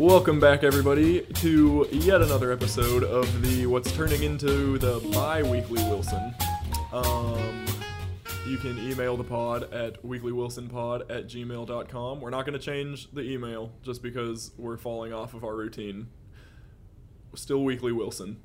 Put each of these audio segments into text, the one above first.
Welcome back, everybody, to yet another episode of the what's turning into the bi-weekly Wilson. Um, you can email the pod at weeklywilsonpod at gmail.com. We're not going to change the email just because we're falling off of our routine. Still Weekly Wilson.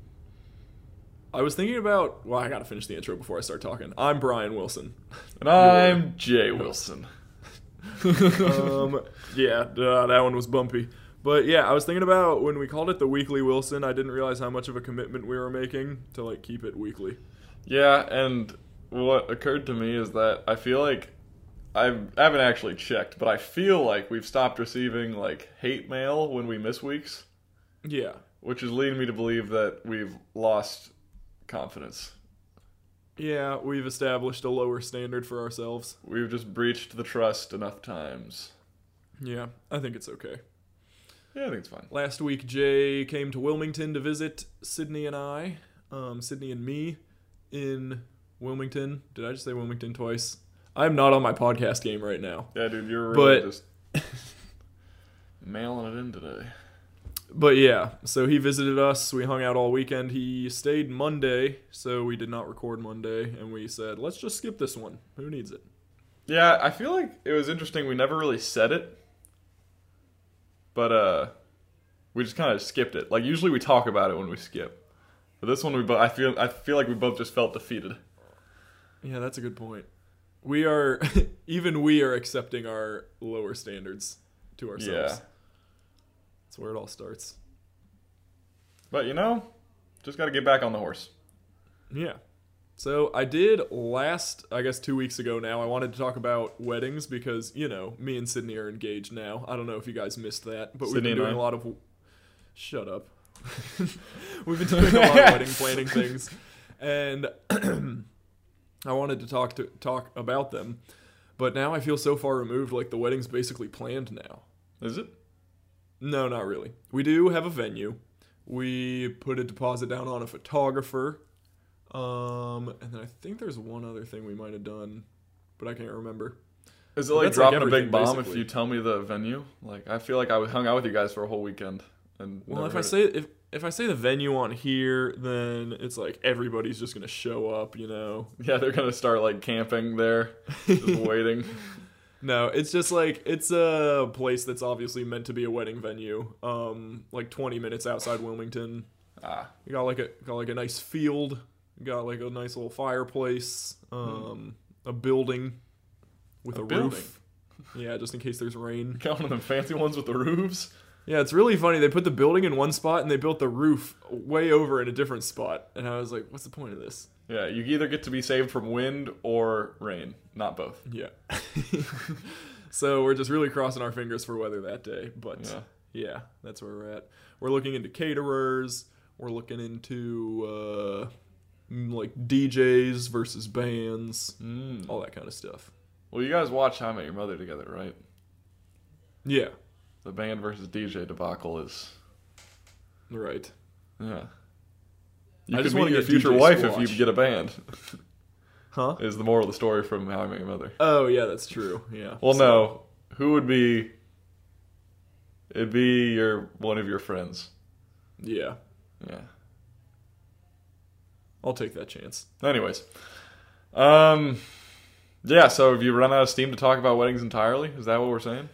I was thinking about. Well, I got to finish the intro before I start talking. I'm Bryan Wilson. And I'm Jay Wilson. um, yeah, uh, that one was bumpy. But yeah, I was thinking about when we called it the Weekly Wilson. I didn't realize how much of a commitment we were making to like keep it weekly. Yeah, and what occurred to me is that I feel like I've, I haven't actually checked, but I feel like we've stopped receiving like hate mail when we miss weeks, Yeah, which is leading me to believe that we've lost confidence. yeah, we've established a lower standard for ourselves. We've just breached the trust enough times. Yeah, I think it's okay. Yeah, I think it's fine. Last week, Jay came to Wilmington to visit Sydney and I, um, Sydney and me, in Wilmington. Did I just say Wilmington twice? I'm not on my podcast game right now. Yeah, dude, you're really But- just mailing it in today. But yeah, so he visited us. We hung out all weekend. He stayed Monday, so we did not record Monday, and we said, let's just skip this one. Who needs it? Yeah, I feel like it was interesting. We never really said it, but uh, we just kind of skipped it. Like usually we talk about it when we skip, but this one we both. I feel I feel like we both just felt defeated. Yeah, that's a good point. We are, even we are accepting our lower standards to ourselves. Yeah, That's where it all starts. but you know, just got to get back on the horse. Yeah. So I did last, I guess, two weeks ago now. I wanted to talk about weddings because, you know, me and Sydney are engaged now. I don't know if you guys missed that, but Sydney we've been doing I? a lot of. Shut up. we've been doing a lot of wedding planning things, and I wanted to talk to talk about them, but now I feel so far removed. Like the wedding's basically planned now. Is it? No, not really. We do have a venue. We put a deposit down on a photographer. Um, and then I think there's one other thing we might have done, but I can't remember. Is it like That's like dropping a big bomb basically. if you tell me the venue? Like I feel like I would hung out with you guys for a whole weekend, and Well, if I heard say if if I say the venue on here, then it's like everybody's just gonna show up, you know. yeah, they're gonna start like camping there, just waiting. No, it's just like it's a place that's obviously meant to be a wedding venue. Um, like 20 minutes outside Wilmington. Ah, You got like a got like a nice field. Got like a nice little fireplace. Um, a building with A a, building? roof. Yeah, just in case there's rain. got one of them fancy ones with the roofs. Yeah, it's really funny. They put the building in one spot and they built the roof way over in a different spot. And I was like, what's the point of this? Yeah, you either get to be saved from wind or rain, not both. Yeah. so we're just really crossing our fingers for weather that day. But Yeah. yeah, that's where we're at. We're looking into caterers. We're looking into uh, mm, like DJs versus bands, Mm. all that kind of stuff. Well, you guys watch How I Met Your Mother together, right? Yeah, The band versus DJ debacle is right. yeah. You could just wanna your get future DJ wife if you get a band. Huh? Is the moral of the story from How I Met Your Mother? Oh yeah, that's true. Yeah. Well, So- no. Who would be? It'd be your one of your friends. Yeah, Yeah. I'll take that chance. Anyways, um, yeah. So have you run out of steam to talk about weddings entirely? Is that what we're saying?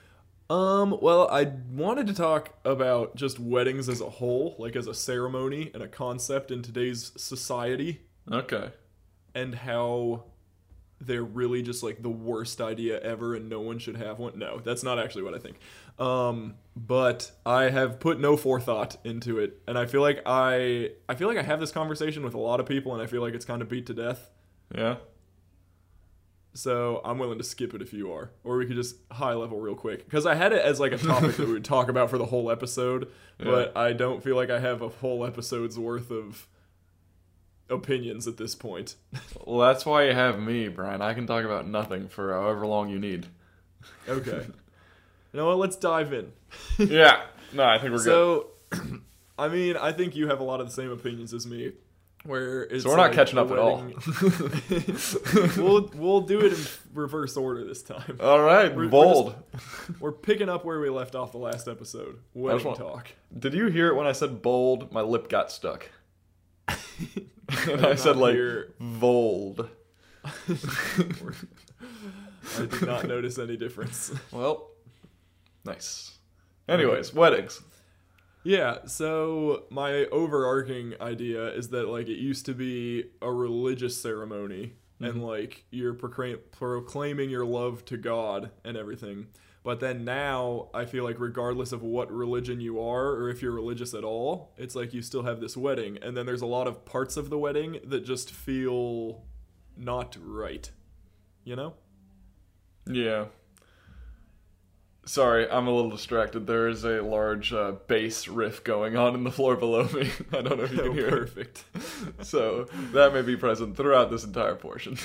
Um, well, I wanted to talk about just weddings as a whole, like as a ceremony and a concept in today's society, Okay. and how they're really just like the worst idea ever and no one should have one. No, that's not actually what I think. Um, but I have put no forethought into it, and I feel like I I feel like I have this conversation with a lot of people and I feel like it's kind of beat to death. Yeah. So I'm willing to skip it if you are, or we could just high level real quick because I had it as like a topic that we would talk about for the whole episode, but I don't feel like I have a whole episode's worth of opinions at this point. Well, that's why you have me, Bryan. I can talk about nothing for however long you need. Okay, you know what? Let's dive in. yeah. No, I think we're good. So, I mean, I think you have a lot of the same opinions as me. where it's So we're not like catching up at all. we'll we'll do it in reverse order this time. All right, We're- we're bold. We're picking up where we left off the last episode. Wedding want- talk. Did you hear it when I said bold? My lip got stuck. and I said like hear- vold. I did not notice any difference. Well, nice. Anyways, weddings. Yeah, so my overarching idea is that like it used to be a religious ceremony and mm-hmm. like you're proclaim- proclaiming your love to God and everything. But then now I feel like regardless of what religion you are or if you're religious at all, it's like you still have this wedding and then there's a lot of parts of the wedding that just feel not right. You know? Yeah. Sorry, I'm a little distracted. There is a large uh, bass riff going on in the floor below me. I don't know if you can Oh, hear perfect. it. So that may be present throughout this entire portion.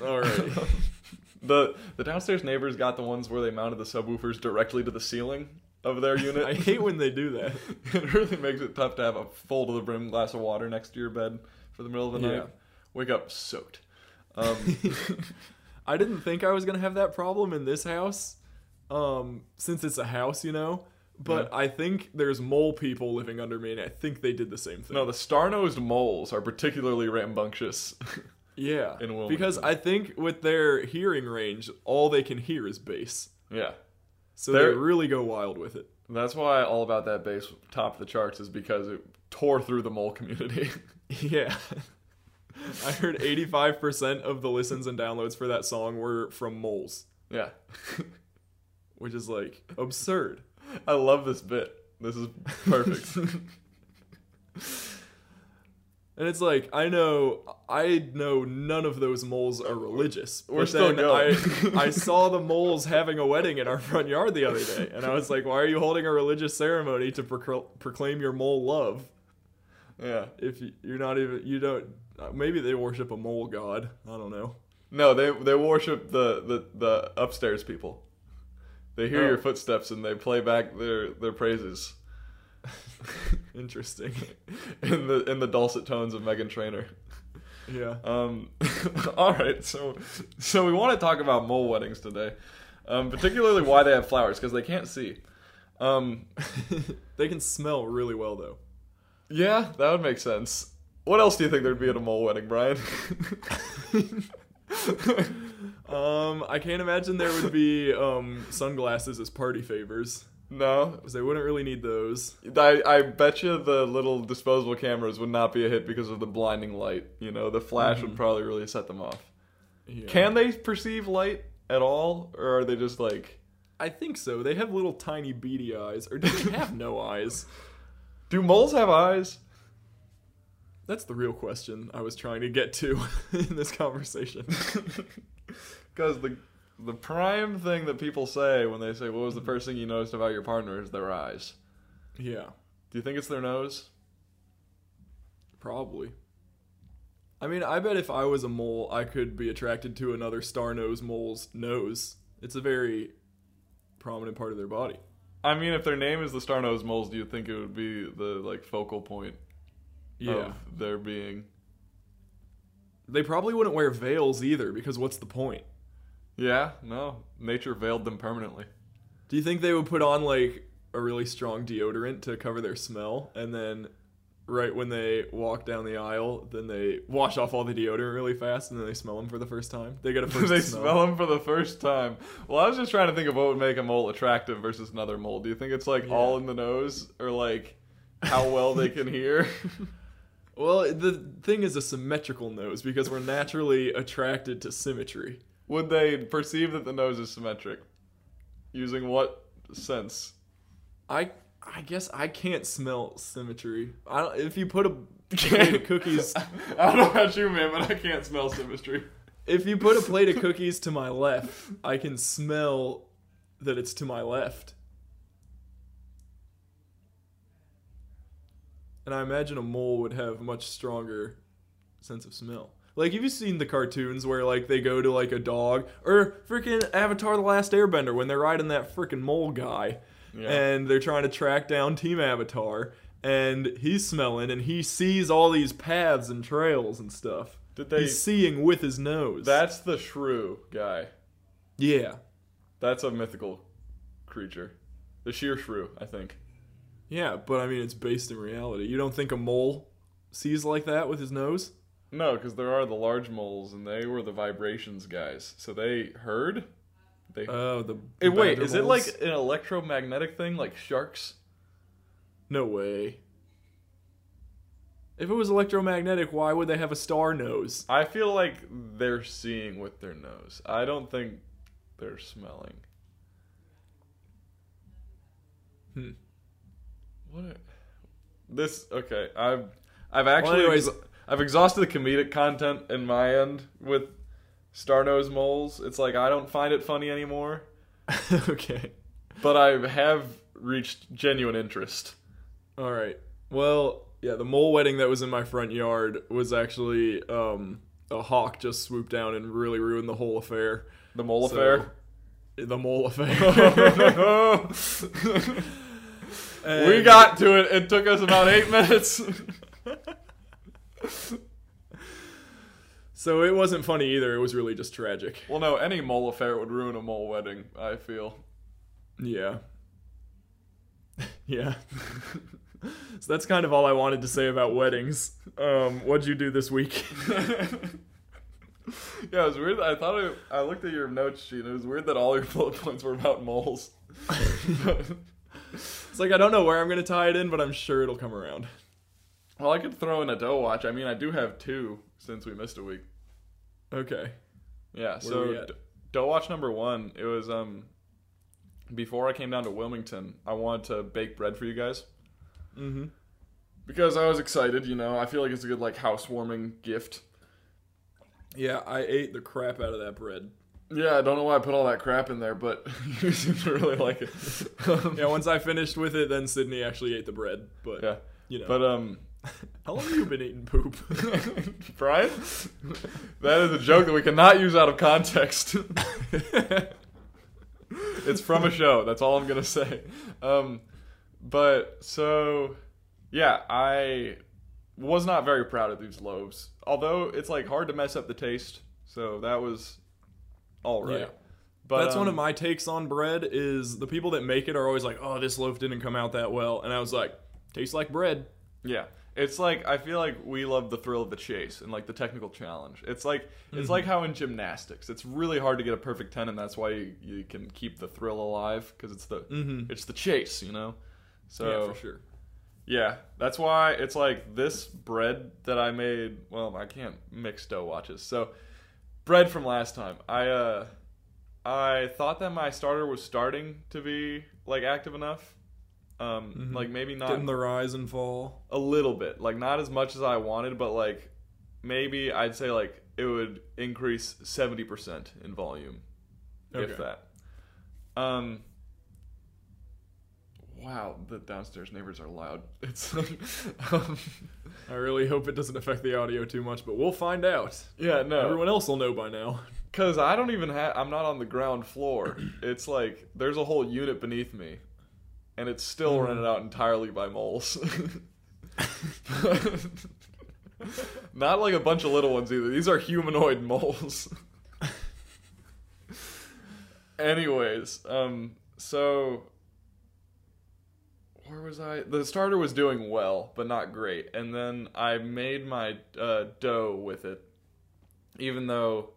Alrighty. the the downstairs neighbors got the ones where they mounted the subwoofers directly to the ceiling of their unit. I hate when they do that. it really makes it tough to have a full to the brim glass of water next to your bed for the middle of the night. Wake up soaked. Um, I didn't think I was gonna have that problem in this house, um, since it's a house, you know. But Yeah. I think there's mole people living under me, and I think they did the same thing. no, the star-nosed moles are particularly rambunctious. Yeah, in Wilmington. because I think with their hearing range, all they can hear is bass, yeah. so They're- they really go wild with it. That's why all about that bass top the charts is because it tore through the mole community. Yeah. I heard 85% of the listens and downloads for that song were from moles, yeah. which is like absurd. I love this bit. This is perfect. And it's like I know I know none of those moles are religious. We're but still then going. I, I saw the moles having a wedding in our front yard the other day, and I was like, "Why are you holding a religious ceremony to procl- proclaim your mole love? yeah. If you, you're not even you don't uh, maybe they worship a mole god. I don't know. No, they they worship the, the, the upstairs people. They hear Oh. your footsteps and they play back their, their praises Interesting. in the in the dulcet tones of Meghan Trainor. yeah. Um, all right, so so we want to talk about mole weddings today, um, particularly why they have flowers because they can't see. Um, they can smell really well though. yeah, that would make sense. What else do you think there'd be at a mole wedding, Bryan? Um, I can't imagine there would be um sunglasses as party favors no, because they wouldn't really need those. I, I bet you the little disposable cameras would not be a hit because of the blinding light. You know, the flash would mm-hmm. probably really set them off. Yeah. Can they perceive light at all, or are they just like? I think so. They have little tiny beady eyes, or do they have no eyes? Do moles have eyes? That's the real question I was trying to get to in this conversation. Because the the prime thing that people say when they say, "What was the first thing you noticed about your partner?" is their eyes. Yeah, Do you think it's their nose? probably. I mean, I bet if I was a mole, I could be attracted to another star nose mole's nose. It's a very prominent part of their body. I mean, if their name is the star-nosed moles, do you think it would be the like focal point Yeah. of their being? They probably wouldn't wear veils either, because what's the point? Yeah, no, nature veiled them permanently. Do you think they would put on like a really strong deodorant to cover their smell and then right when they walk down the aisle, then they wash off all the deodorant really fast and then they smell them for the first time? They get a first they smell. smell them for the first time. Well, I was just trying to think of what would make a mole attractive versus another mole. Do you think it's like Yeah. all in the nose, or like how well they can hear? Well, the thing is a symmetrical nose because we're naturally attracted to symmetry. Would they perceive that the nose is symmetric? Using what sense? I I guess I can't smell symmetry. I don't, if you put a plate of cookies I don't know about you, man, but I can't smell symmetry. if you put a plate of cookies to my left, I can smell that it's to my left. And I imagine a mole would have much stronger sense of smell. Like, have you seen the cartoons where like they go to like a dog or freaking Avatar: The Last Airbender when they're riding that freaking mole guy, Yeah. and they're trying to track down Team Avatar, and he's smelling, and he sees all these paths and trails and stuff. Did they? He's seeing with his nose. That's the shrew guy. yeah, That's a mythical creature. The shirshu, I think. yeah, but I mean, it's based in reality. You don't think a mole sees like that with his nose? No, because there are the large moles, and they were the vibrations guys. So they heard. They. Oh, the. Hey, wait, is it like an electromagnetic thing, like sharks? No way. If it was electromagnetic, why would they have a star nose? I feel like they're seeing with their nose. I don't think they're smelling. Hmm. What? A, this okay? I've I've actually anyways- ex- I've exhausted the comedic content in my end with star nose moles. It's like I don't find it funny anymore, okay. but I have reached genuine interest. All right. Well, yeah, the mole wedding that was in my front yard was actually um, a hawk just swooped down and really ruined the whole affair. The mole So- affair. The mole affair. we got to it. It took us about eight minutes. So it wasn't funny either. It was really just tragic. well, no, any mole affair would ruin a mole wedding. I feel. Yeah. yeah. so that's kind of all I wanted to say about weddings. Um, what'd you do this week? Yeah, it was weird. I thought it, I looked at your notes sheet. and It was weird that all your bullet points were about moles. It's like I don't know where I'm gonna tie it in, but I'm sure it'll come around. Well, I could throw in a dough watch. I mean, I do have two since we missed a week. Okay. Yeah. we so? D- dough watch number one. It was um before I came down to Wilmington. I wanted to bake bread for you guys Mm-hmm. because I was excited. You know, I feel like it's a good like housewarming gift. Yeah, I ate the crap out of that bread. Yeah, I don't know why I put all that crap in there, but you seem to really like it. Yeah, once I finished with it, then Sydney actually ate the bread. But yeah. you know, But um, how long have you been eating poop? Bryan, that is a joke that we cannot use out of context. it's from a show. That's all I'm gonna say. Um, but so, yeah, I was not very proud of these loaves. Although it's like hard to mess up the taste, so that was all right. Yeah. But That's one of um, my takes on bread. Is the people that make it are always like, "Oh, this loaf didn't come out that well," and I was like, "Tastes like bread." Yeah. It's like I feel like we love the thrill of the chase and like the technical challenge. It's like it's like how in gymnastics, it's really hard to get a perfect 10 and that's why you, you can keep the thrill alive because it's the Mhm. it's the chase, you know. So yeah, for sure. yeah, that's why it's like this bread that I made. Well, I can't mix dough watches. So bread from last time. I uh I thought that my starter was starting to be like active enough. Um Mhm. like maybe not Getting the rise and fall. a little bit like not as much as i wanted but like maybe i'd say like it would increase 70% in volume if that um wow the downstairs neighbors are loud it's um, I really hope it doesn't affect the audio too much, but we'll find out. yeah no Everyone else will know by now. because i don't even have i'm not on the ground floor it's like there's a whole unit beneath me and it's still Mhm. rented out entirely by moles Not like a bunch of little ones either. These are humanoid moles. Anyways, um, so where was I? The starter was doing well, but not great. And then I made my uh, dough with it, even though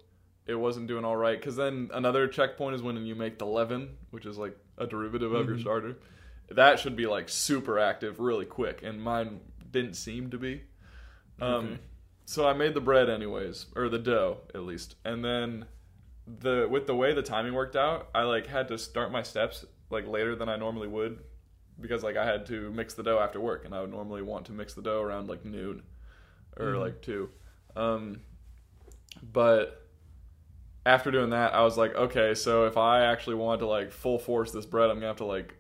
it wasn't doing all right. Because then another checkpoint is when you make the leaven, which is like a derivative of your Mhm. starter. That should be like super active really quick, and mine didn't seem to be. Um, Okay. so I made the bread anyways, or the dough at least, and then the with the way the timing worked out, I like had to start my steps like later than I normally would because like I had to mix the dough after work, and I would normally want to mix the dough around like noon or Mhm. like two. Um, but after doing that, I was like, okay, so if I actually want to like full force this bread, I'm gonna have to like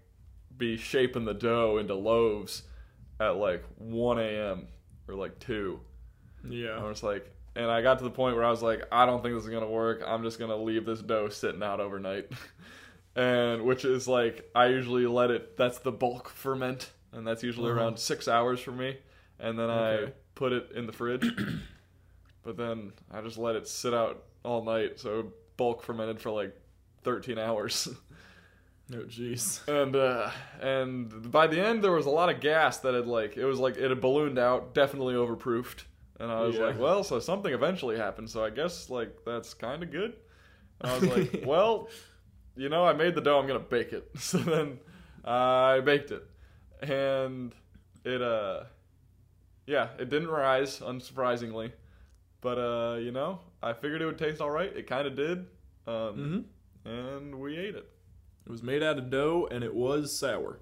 be shaping the dough into loaves at like 1 a.m. or like 2. Yeah. I was like, and I got to the point where I was like, I don't think this is gonna work. I'm just gonna leave this dough sitting out overnight, and which is like I usually let it. That's the bulk ferment. and that's usually Uh-huh. around six hours for me. And then I put it in the fridge, but then I just let it sit out all night, so bulk fermented for like 13 hours. Oh jeez. and uh, and by the end, there was a lot of gas that had like it was like it had ballooned out, definitely overproofed. And I was Yeah. like, well, so something eventually happened, so I guess like that's kind of good. And I was like, well, you know, I made the dough, I'm gonna bake it. So then I baked it, and it uh, yeah, it didn't rise, unsurprisingly, but uh, you know, I figured it would taste all right. It kind of did, um, hmm and we ate it. It was made out of dough and it was sour.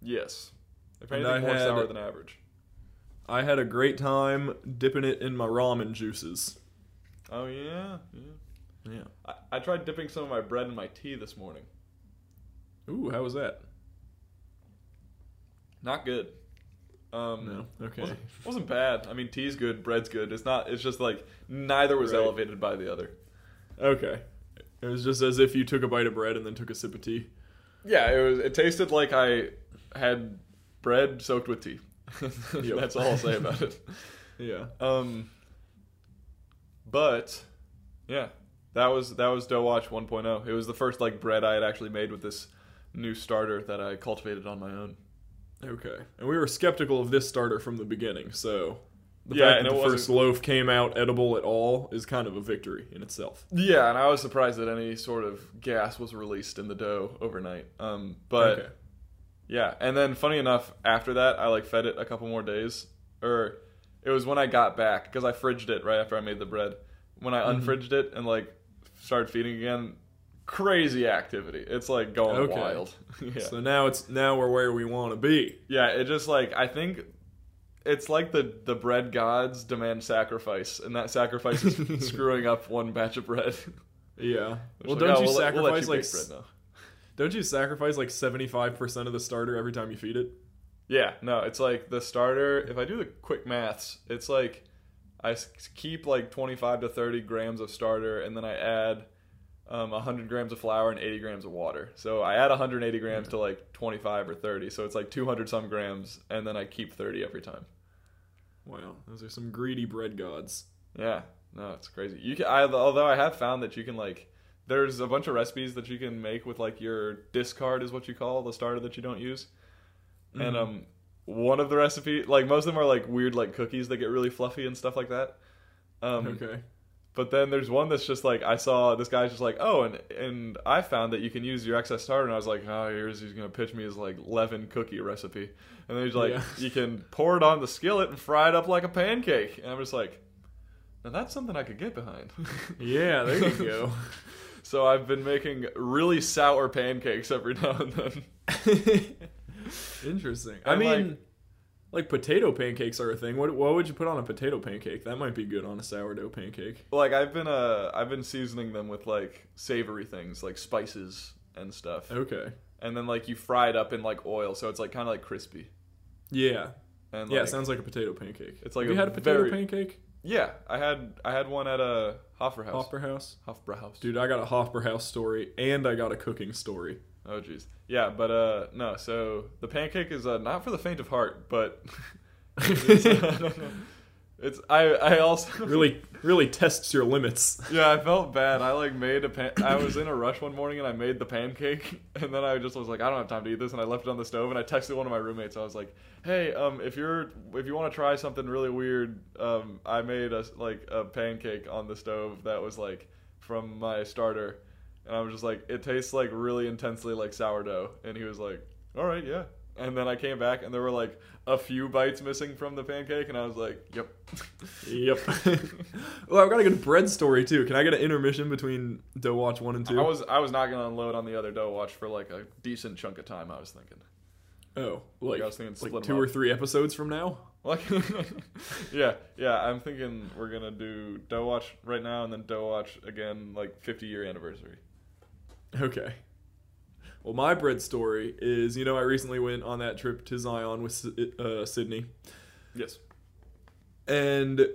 Yes, if And anything, I more had- sour than average. I had a great time dipping it in my ramen juices. Oh yeah, yeah. Yeah. I, I tried dipping some of my bread in my tea this morning. Ooh, how was that? Not good. Um, No. Okay. wasn't, wasn't bad. I mean, tea's good, bread's good. It's not. It's just like neither was Right. elevated by the other. Okay. It was just as if you took a bite of bread and then took a sip of tea. Yeah, it was. It tasted like I had bread soaked with tea. Yep. That's all I'll say about it. Yeah. Um, but yeah, that was that was Dough Watch 1.0. It was the first like bread I had actually made with this new starter that I cultivated on my own. Okay. And we were skeptical of this starter from the beginning, so the Yeah, fact and that the first loaf came out edible at all is kind of a victory in itself. Yeah, and I was surprised that any sort of gas was released in the dough overnight. Um, but okay. yeah, and then funny enough, after that, I like fed it a couple more days, or it was when I got back because I fridged it right after I made the bread. When I Mhm. unfridged it and like started feeding again, crazy activity. It's like going Okay. wild. yeah, So now it's now we're where we want to be. yeah. It just like I think. It's like the, the bread gods demand sacrifice, and that sacrifice is screwing up one batch of bread. Yeah. It's Well, like, don't oh, you we'll let- we'll let sacrifice you like bread now. don't you sacrifice like seventy five percent of the starter every time you feed it? Yeah, no, it's like the starter. If I do the quick maths, it's like I keep like 25 to 30 grams of starter, and then I add um, 100 grams of flour and 80 grams of water. So I add 180 grams to like 25 or 30. So it's like 200 some grams, and then I keep 30 every time. Wow, those are some greedy bread gods. Yeah, no, it's crazy. You can, I, although I have found that you can like, there's a bunch of recipes that you can make with like your discard is what you call the starter that you don't use, and Mhm. um, one of the recipe like most of them are like weird like cookies that get really fluffy and stuff like that. Um, Okay. But then there's one that's just like I saw this guy's just like oh and and I found that you can use your excess starter and I was like oh here's he's gonna pitch me his like leaven cookie recipe and then he's like Yeah. you can pour it on the skillet and fry it up like a pancake and I'm just like now that's something I could get behind. Yeah, there you go. so I've been making really sour pancakes every now and then. Interesting. I And, mean, like- like, potato pancakes are a thing. What what would you put on a potato pancake? That might be good on a sourdough pancake. like I've been uh I've been seasoning them with like savory things like spices and stuff. Okay. and then like you fry it up in like oil, so it's like kind of like crispy. Yeah. And yeah, like, it sounds like a potato pancake. It's like Have you had a potato very- pancake? yeah. I had I had one at a Hoffer House. Hofbrauhaus? Hofbrauhaus. Dude, I got a Hofbrauhaus story and I got a cooking story. Oh jeez. Yeah, but uh no. So the pancake is uh, not for the faint of heart, but it's, know. It's I I also really really tests your limits. Yeah, I felt bad. I like made a pan. I was in a rush one morning and I made the pancake, and then I just was like, I don't have time to eat this, and I left it on the stove. And I texted one of my roommates. I was like, Hey, um, if you're if you want to try something really weird, um, I made a like a pancake on the stove that was like from my starter, and I was just like, it tastes like really intensely like sourdough, and he was like, All right, yeah. And then I came back and there were like a few bites missing from the pancake, and I was like, Yep. Yep. well, I've got a good bread story too. Can I get an intermission between Dough Watch one and two? I was I was not gonna unload on the other dough watch for like a decent chunk of time. I was thinking, oh, like, I was thinking like two or three episodes from now. like, yeah, yeah. I'm thinking we're gonna do dough watch right now and then dough watch again, like 50 year anniversary. Okay. Well, my bread story is you know I recently went on that trip to Zion with uh, Sydney, Yes. and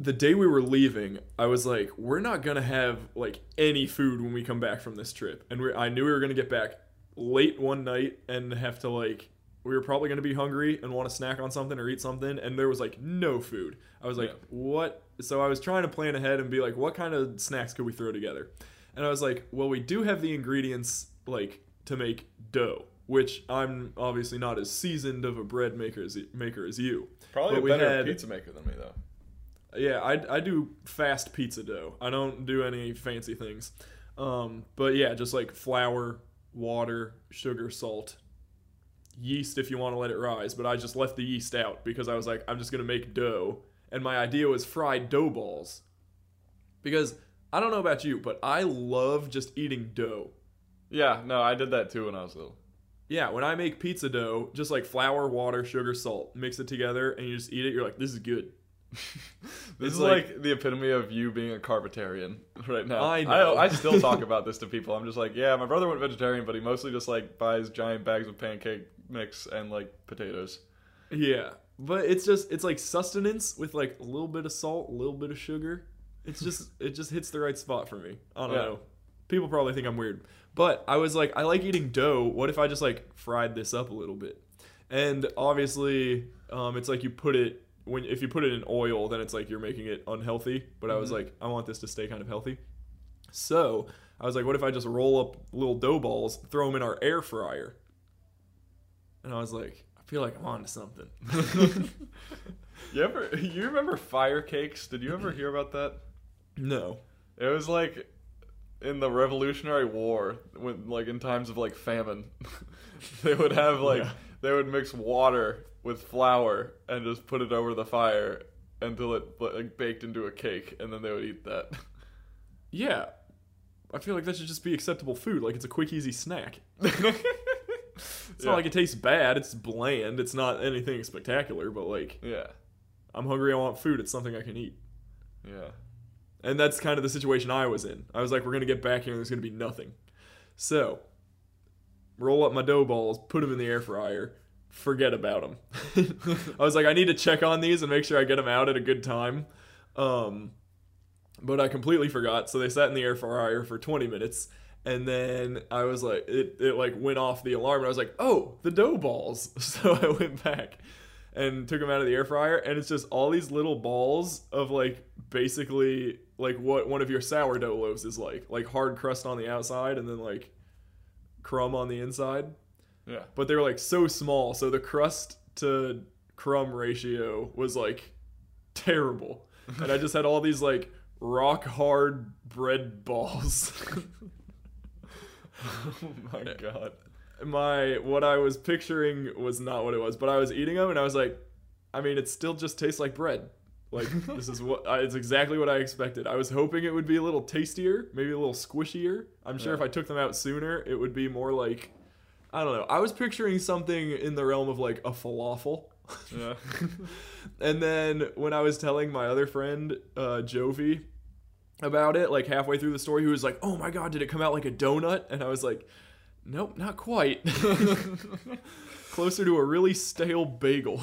the day we were leaving, I was like, we're not gonna have like any food when we come back from this trip, and we I knew we were gonna get back late one night and have to like we were probably going to be hungry and want to snack on something or eat something, and there was like no food. I was like, Yeah. what? So I was trying to plan ahead and be like, what kind of snacks could we throw together? And I was like, well, we do have the ingredients like to make dough, which I'm obviously not as seasoned of a bread maker as, maker as you. Probably But a better had- pizza maker than me though. Yeah, I, I do fast pizza dough. I don't do any fancy things. Um, but yeah, just like flour, water, sugar, salt, yeast if you want to let it rise. But I just left the yeast out because I was like, I'm just going to make dough. And my idea was fried dough balls. Because I don't know about you, but I love just eating dough. Yeah, no, I did that too when I was little. Yeah, when I make pizza dough, just like flour, water, sugar, salt, mix it together, and you just eat it, you're like, this is good. This is like- like, the epitome of you being a carvetarian right now. I know. I, still talk about this to people. I'm just like, yeah, my brother went vegetarian, but he mostly just like buys giant bags of pancake mix and like potatoes. Yeah, but it's just it's like sustenance with like a little bit of salt, a little bit of sugar. It's just it just hits the right spot for me. I don't Yeah. know. People probably think I'm weird, but I was like, I like eating dough. What if I just like fried this up a little bit? And obviously, um, it's like you put it when if you put it in oil, then it's like you're making it unhealthy. But I was Mhm. like, I want this to stay kind of healthy. So I was like, what if I just roll up little dough balls, throw them in our air fryer? And I was like, I feel like I'm on to something. You ever you remember fire cakes? Did you ever hear about that? No. It was like in the Revolutionary War, when like in times of like famine, they would have like Yeah. they would mix water with flour and just put it over the fire until it like baked into a cake, and then they would eat that. Yeah. I feel like that should just be acceptable food. Like it's a quick, easy snack. It's Yeah. not like it tastes bad. It's bland. It's not anything spectacular. But like, yeah, I'm hungry. I want food. It's something I can eat. yeah, And that's kind of the situation I was in. I was like, we're gonna get back here, and there's gonna be nothing. So, roll up my dough balls, put them in the air fryer, forget about them. I was like, I need to check on these and make sure I get them out at a good time. Um, but I completely forgot. So they sat in the air fryer for 20 minutes, and then I was like, it, it like went off the alarm, and I was like, oh, the dough balls. So I went back and took them out of the air fryer, and it's just all these little balls of like basically like what one of your sourdough loaves is like, like hard crust on the outside, and then like crumb on the inside yeah. but they were like so small so the crust to crumb ratio was like terrible and i just had all these like rock hard bread balls oh my eh, god. my what i was picturing was not what it was but i was eating them and i was like i mean it still just tastes like bread like this is what I, it's exactly what i expected i was hoping it would be a little tastier maybe a little squishier i'm sure Yeah. if i took them out sooner it would be more like i don't know i was picturing something in the realm of like a falafel Yeah. and then when I was telling my other friend, uh, Jovi, about it, like halfway through the story, he was like, "Oh my god, did it come out like a donut?" And I was like, "Nope, not quite. Closer to a really stale bagel.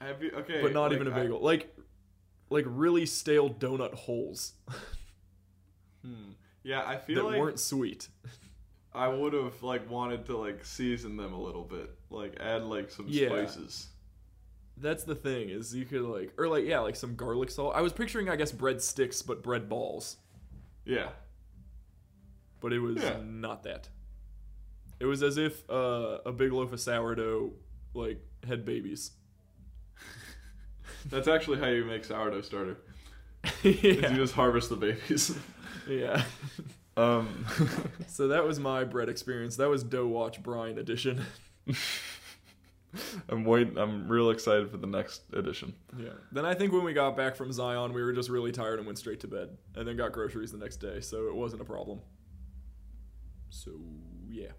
Have you okay? but not like, even a bagel. Like, like really stale donut holes hmm. Yeah, I feel that like weren't sweet. I would have like wanted to like season them a little bit, like add like some Yeah. spices. That's the thing is you could like, or like yeah, like some garlic salt. I was picturing, I guess, bread sticks, but bread balls. Yeah. but it was Yeah. not that. It was as if uh, a big loaf of sourdough like had babies. That's actually how you make sourdough starter. Is you just harvest the babies. yeah. um So that was my bread experience. That was Dough Watch Bryan edition. I'm waiting I'm real excited for the next edition. yeah. Then I think when we got back from Zion, we were just really tired and went straight to bed, and then got groceries the next day, so it wasn't a problem. So yeah.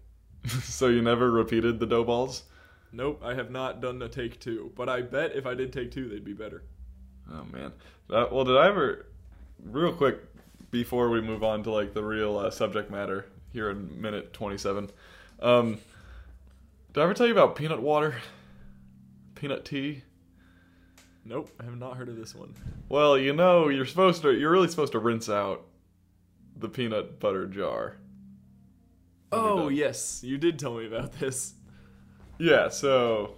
so you never repeated the dough balls? Nope, I have not done a take two, but I bet if I did take two, they'd be better. Oh man. Uh, well, did I ever real quick before we move on to like the real uh, subject matter here in minute 27. Um did I ever tell you about peanut water? Peanut tea? Nope, I have not heard of this one. Well, you know, you're supposed to you're really supposed to rinse out the peanut butter jar. Oh yes, you did tell me about this. Yeah, so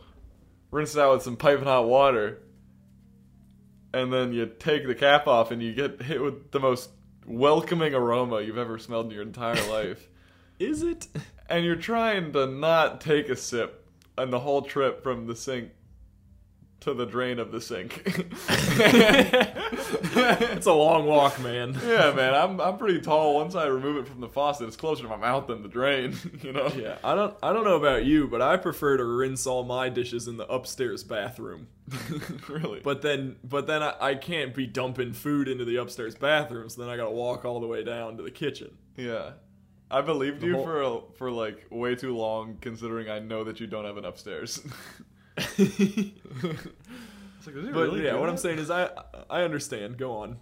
rinse it out with some piping hot water, and then you take the cap off, and you get hit with the most welcoming aroma you've ever smelled in your entire life. Is it? and you're trying to not take a sip, and the whole trip from the sink to the drain of the sink. it's a long walk, man. yeah, man, I'm I'm pretty tall. Once I remove it from the faucet, it's closer to my mouth than the drain. You know. Yeah, I don't I don't know about you, but I prefer to rinse all my dishes in the upstairs bathroom. really. But then but then I, I can't be dumping food into the upstairs bathroom, so then I gotta walk all the way down to the kitchen. Yeah. I believed The you whole- for for like way too long, considering I know that you don't have an upstairs. But It's like, "Does he really yeah, do what I'm saying is I I understand. Go on.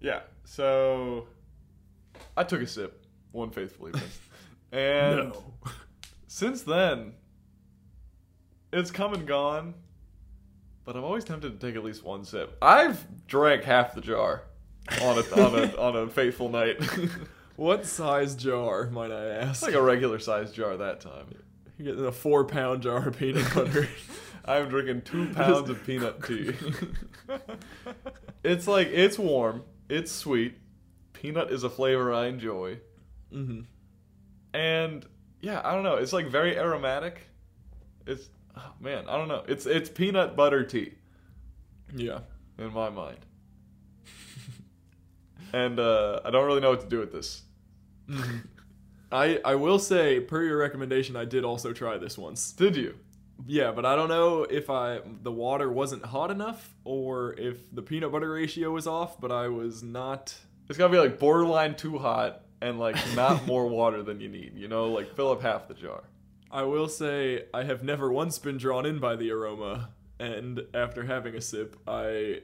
Yeah. So I took a sip, one faithfully, and since then, it's come and gone. But I'm always tempted to take at least one sip. I've drank half the jar on a on a on a faithful night. What size jar, might I ask? it's like a regular size jar that time. You're getting a four pound jar of peanut butter. I'm drinking two pounds of peanut tea. it's like it's warm, it's sweet. Peanut is a flavor I enjoy, hmm and yeah, I don't know. It's like very aromatic. It's oh, man, I don't know. It's it's peanut butter tea Yeah. in my mind, and uh, I don't really know what to do with this. I I will say, per your recommendation, I did also try this once. Did you? Yeah, but I don't know if I the water wasn't hot enough or if the peanut butter ratio was off. But I was not. It's gotta be like borderline too hot and like not more water than you need. You know, like fill up half the jar. I will say I have never once been drawn in by the aroma, and after having a sip, I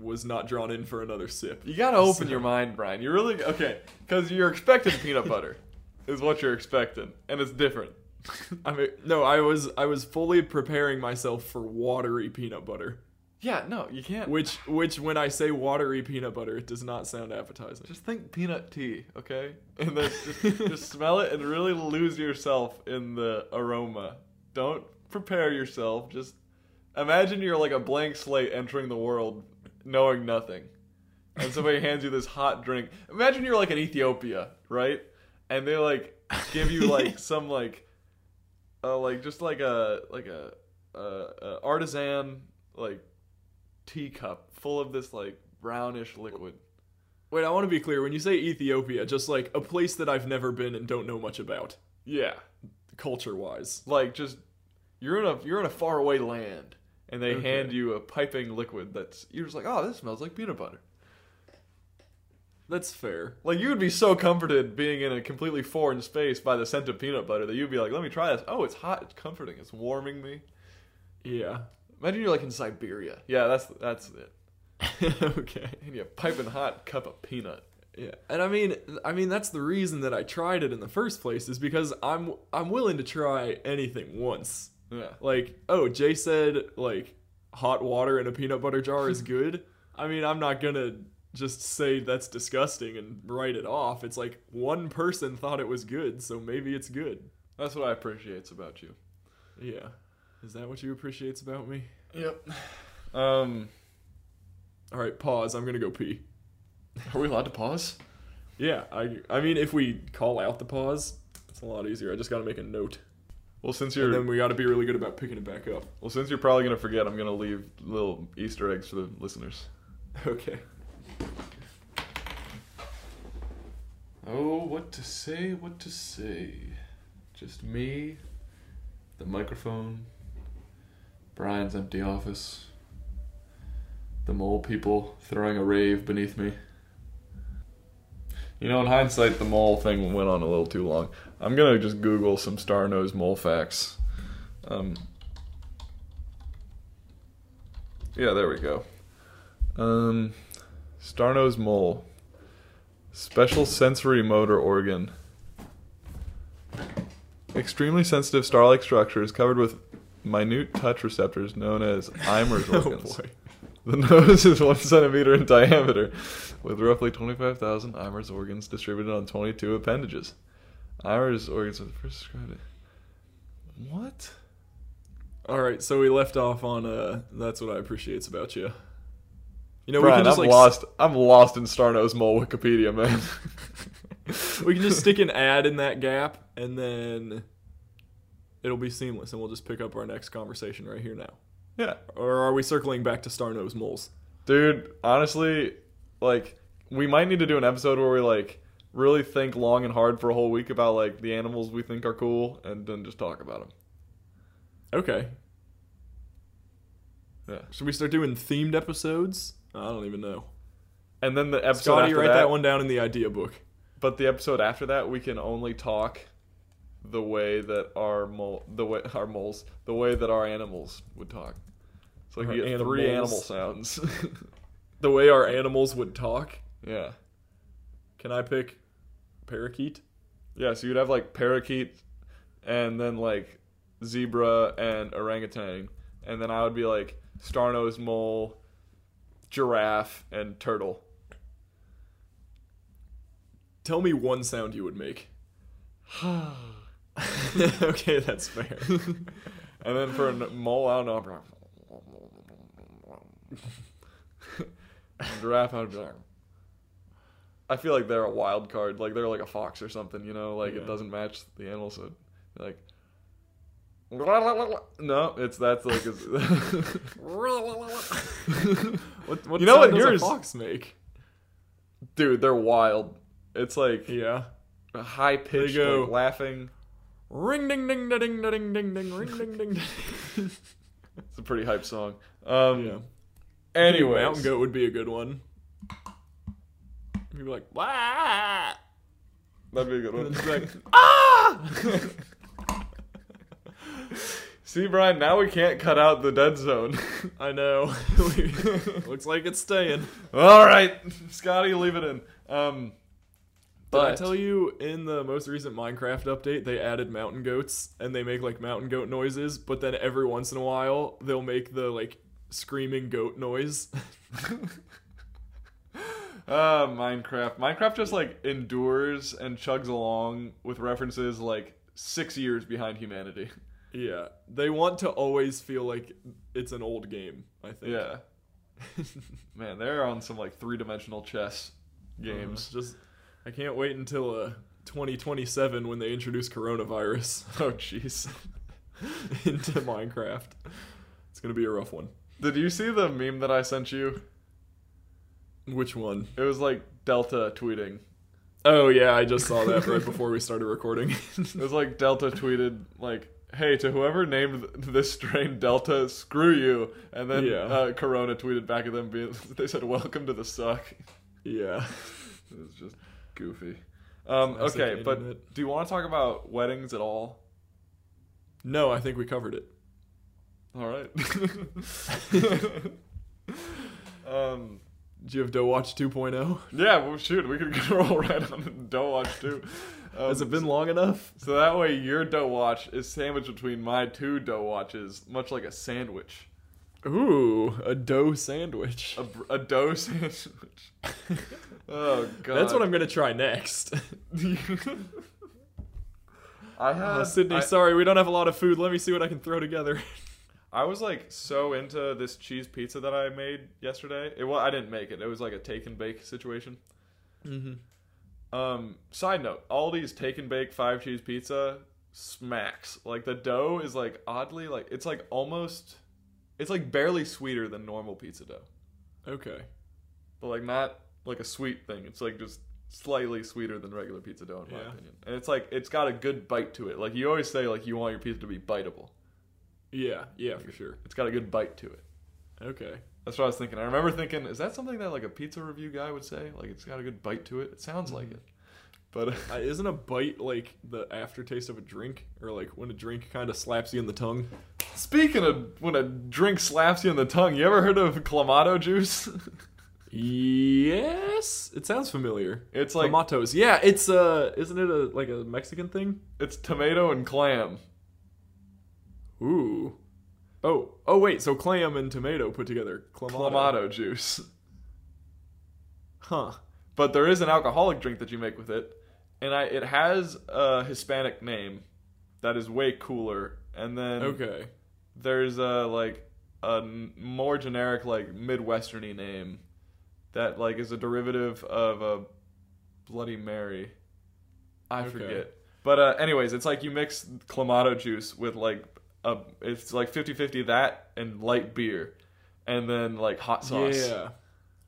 was not drawn in for another sip. You gotta open So- your mind, Bryan. You're really okay because you're expecting peanut butter, is what you're expecting, and it's different. I mean, no, I was I was fully preparing myself for watery peanut butter. Yeah, no, you can't. Which which when I say watery peanut butter, it does not sound appetizing. Just think peanut tea, okay, and then just, just smell it and really lose yourself in the aroma. Don't prepare yourself. Just imagine you're like a blank slate entering the world, knowing nothing, and somebody hands you this hot drink. Imagine you're like in Ethiopia, right? And they like give you like some like, uh, like just like a like a, a, a artisan like teacup full of this like brownish liquid. Wait, I want to be clear. When you say Ethiopia, just like a place that I've never been and don't know much about, Yeah, culture wise. like just you're in a you're in a faraway land, and they Okay. hand you a piping liquid that's you're just like, oh, this smells like peanut butter. That's fair. Like you would be so comforted being in a completely foreign space by the scent of peanut butter that you'd be like, let me try this. Oh, it's hot, it's comforting, it's warming me. Yeah. Imagine you're like in Siberia. Yeah, that's that's it. okay. And you piping hot cup of peanut. Yeah, and I mean, I mean that's the reason that I tried it in the first place is because I'm I'm willing to try anything once. Yeah. Like, oh, Jay said like hot water in a peanut butter jar is good. I mean, I'm not gonna just say that's disgusting and write it off. It's like one person thought it was good, so maybe it's good. That's what I appreciate about you. Yeah, is that what you appreciates about me? Yep. Um, All right, pause. I'm gonna go pee. are we allowed to pause? Yeah, I I mean, if we call out the pause, it's a lot easier. I just gotta make a note. Well, since you're then we got to be really good about picking it back up. well, since you're probably gonna forget, I'm gonna leave little Easter eggs for the listeners. Okay. Oh, what to say, what to say. Just me, the microphone, Bryan's empty office, the mole people throwing a rave beneath me. You know, in hindsight, the mole thing went on a little too long. I'm gonna just Google some star nose mole facts. Um, yeah, there we go. Um, star nose mole. Special sensory motor organ. Extremely sensitive star-like structures covered with minute touch receptors known as Eimer's organs. Oh boy. The nose is one centimeter in diameter, with roughly 25,000 Eimer's organs distributed on 22 appendages. Eimer's organs are the first described. What? All right, so we left off on uh that's what I appreciate about you. You know, we Bryan, can just I'm like lost. I'm lost in Starnose mole Wikipedia, man. we can just stick an ad in that gap and then it'll be seamless and we'll just pick up our next conversation right here now. yeah, Or are we circling back to Starnose moles? dude. Honestly, like we might need to do an episode where we like really think long and hard for a whole week about like the animals we think are cool, and then just talk about them. Okay. Yeah, Should we start doing themed episodes? I don't even know. and then the episode Scotty, after write that, that one down in the idea book. But the episode after that, we can only talk the way that our mole, the way our moles, the way that our animals would talk. So like Our you get three animal sounds. The way our animals would talk. yeah, Can I pick parakeet? yeah. So you'd have like parakeet, and then like zebra and orangutan, and then I would be like star-nosed mole, giraffe, and turtle. Tell me one sound you would make. okay, that's fair. And then for a mole, I don't know. Giraffe, I'd be like. I feel like they're a wild card. Like they're like a fox or something, you know? Like Yeah. it doesn't match the animal, so like. No, it's that's like. It's, what, what You know what yours- fox make? dude, they're wild. It's like Yeah. high pitched, like, laughing. Ring ding ding ding da ding ding ding ring ding ding ding. It's a pretty hype song. Um, yeah. Anyways, Mountain goat would be a good one. You'd be like, Wah! that'd be a good one. just like, ah! See, Bryan, now we can't cut out the dead zone. I know. Looks like it's staying. All right, Scotty, leave it in. Um, Did I tell you in the most recent Minecraft update they added mountain goats and they make like mountain goat noises, but then every once in a while they'll make the like screaming goat noise. uh, Minecraft, Minecraft just like endures and chugs along with references like six years behind humanity. Yeah, they want to always feel like it's an old game. I think. Yeah, man, they're on some like three dimensional chess games. Games. Just, I can't wait until uh, 2027 when they introduce coronavirus Oh, jeez. into Minecraft. It's gonna be a rough one. Did you see the meme that I sent you? Which one? It was like Delta tweeting. Oh yeah, I just saw that right before we started recording. It was like Delta tweeted like, "Hey, to whoever named this strain Delta, screw you." And then Yeah. uh, Corona tweeted back at them. Being, they said, "Welcome to the suck." yeah. It was just goofy. Um, okay, but internet. do you want to talk about weddings at all? No, I think we covered it. All right. um, Did you have Dough Watch oh? 2.0? yeah, well, shoot, we could roll right on Don't Watch too. Um, Has it been long enough? So that way, your dough watch is sandwiched between my two dough watches, much like a sandwich. Ooh, a dough sandwich. A, br- a dough sandwich. oh god. That's what I'm gonna try next. I had Uh, Sydney, I, sorry, we don't have a lot of food. Let me see what I can throw together. I was like so into this cheese pizza that I made yesterday. It well, I didn't make it. It was like a take and bake situation. Mm-hmm. Um, side note: Aldi's take and bake five cheese pizza smacks. Like the dough is like oddly like it's like almost, it's like barely sweeter than normal pizza dough. Okay. but like not like a sweet thing. It's like just slightly sweeter than regular pizza dough, in my Yeah. opinion. And it's like it's got a good bite to it. Like you always say, like you want your pizza to be biteable. Yeah, yeah, for sure. It's got a good bite to it. Okay. That's what I was thinking. I remember thinking, is that something that like a pizza review guy would say? Like it's got a good bite to it. It sounds like Mhm. it, but Uh, isn't a bite like the aftertaste of a drink, or like when a drink kind of slaps you in the tongue? speaking of when a drink slaps you in the tongue, you ever heard of clamato juice? Yes, it sounds familiar. it's like Tomatos. Yeah, it's uh, isn't it a like a Mexican thing? it's tomato and clam. Ooh. Oh, oh wait, so clam and tomato put together. Clamato. Clamato juice. Huh. but there is an alcoholic drink that you make with it, and I it has a Hispanic name that is way cooler. And then Okay. there's a like a more generic like midwesterny name that like is a derivative of a Bloody Mary. I Okay. forget. But uh, anyways, it's like you mix clamato juice with like a it's like 50-50 that and light beer and then like hot sauce. Yeah.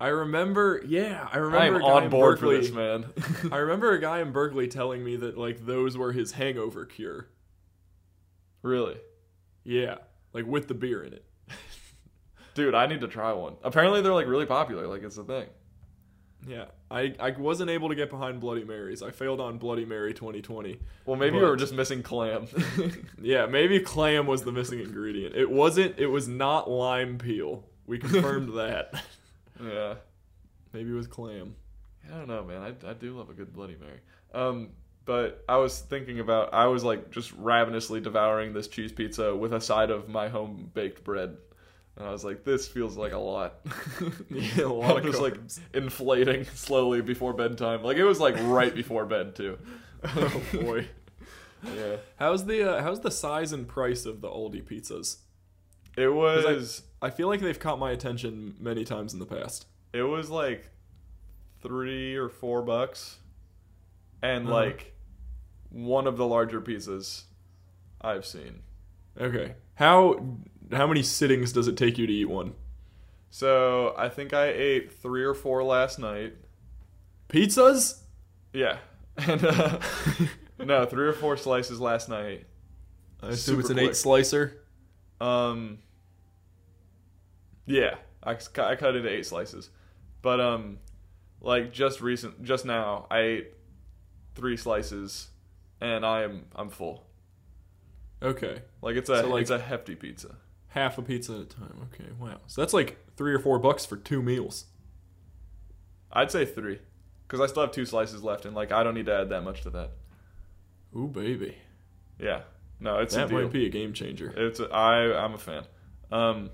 I remember. Yeah, I remember. I remember. am a guy on board for this, man. I remember a guy in Berkeley telling me that like those were his hangover cure. really. Yeah, like with the beer in it. Dude, I need to try one. Apparently they're like really popular, like it's a thing. Yeah, I I wasn't able to get behind Bloody Marys. I failed on Bloody Mary 2020. Well, maybe you But- were just missing clam. Yeah, maybe clam was the missing ingredient. It wasn't. It was not lime peel. We confirmed that. yeah. Maybe it was clam. I don't know, man. I, I do love a good Bloody Mary. Um, but I was thinking about I was like just ravenously devouring this cheese pizza with a side of my home baked bread, and I was like, this feels like a lot. Yeah, a lot I of was like inflating slowly before bedtime. Like it was like right before bed too. oh boy. Yeah, How's the uh, how's the size and price of the Aldi pizzas? it was. I feel like they've caught my attention many times in the past. It was like three or four bucks, and Uh-huh. like one of the larger pizzas I've seen. Okay. How how many sittings does it take you to eat one? So I think I ate three or four last night. Pizzas? Yeah, and uh, no, three or four slices last night. I assume it's an quick. eight slicer. Um, yeah, I cut it into eight slices, but um, like just recent, just now, I ate three slices, and I am I'm full. Okay. Like it's a So, like- it's a hefty pizza. Half a pizza at a time. Okay, wow. So that's like three or four bucks for two meals. I'd say three, because I still have two slices left, and like I don't need to add that much to that. Ooh, baby. Yeah, no, it's that might be a game changer. It's a, I I'm a fan. Um,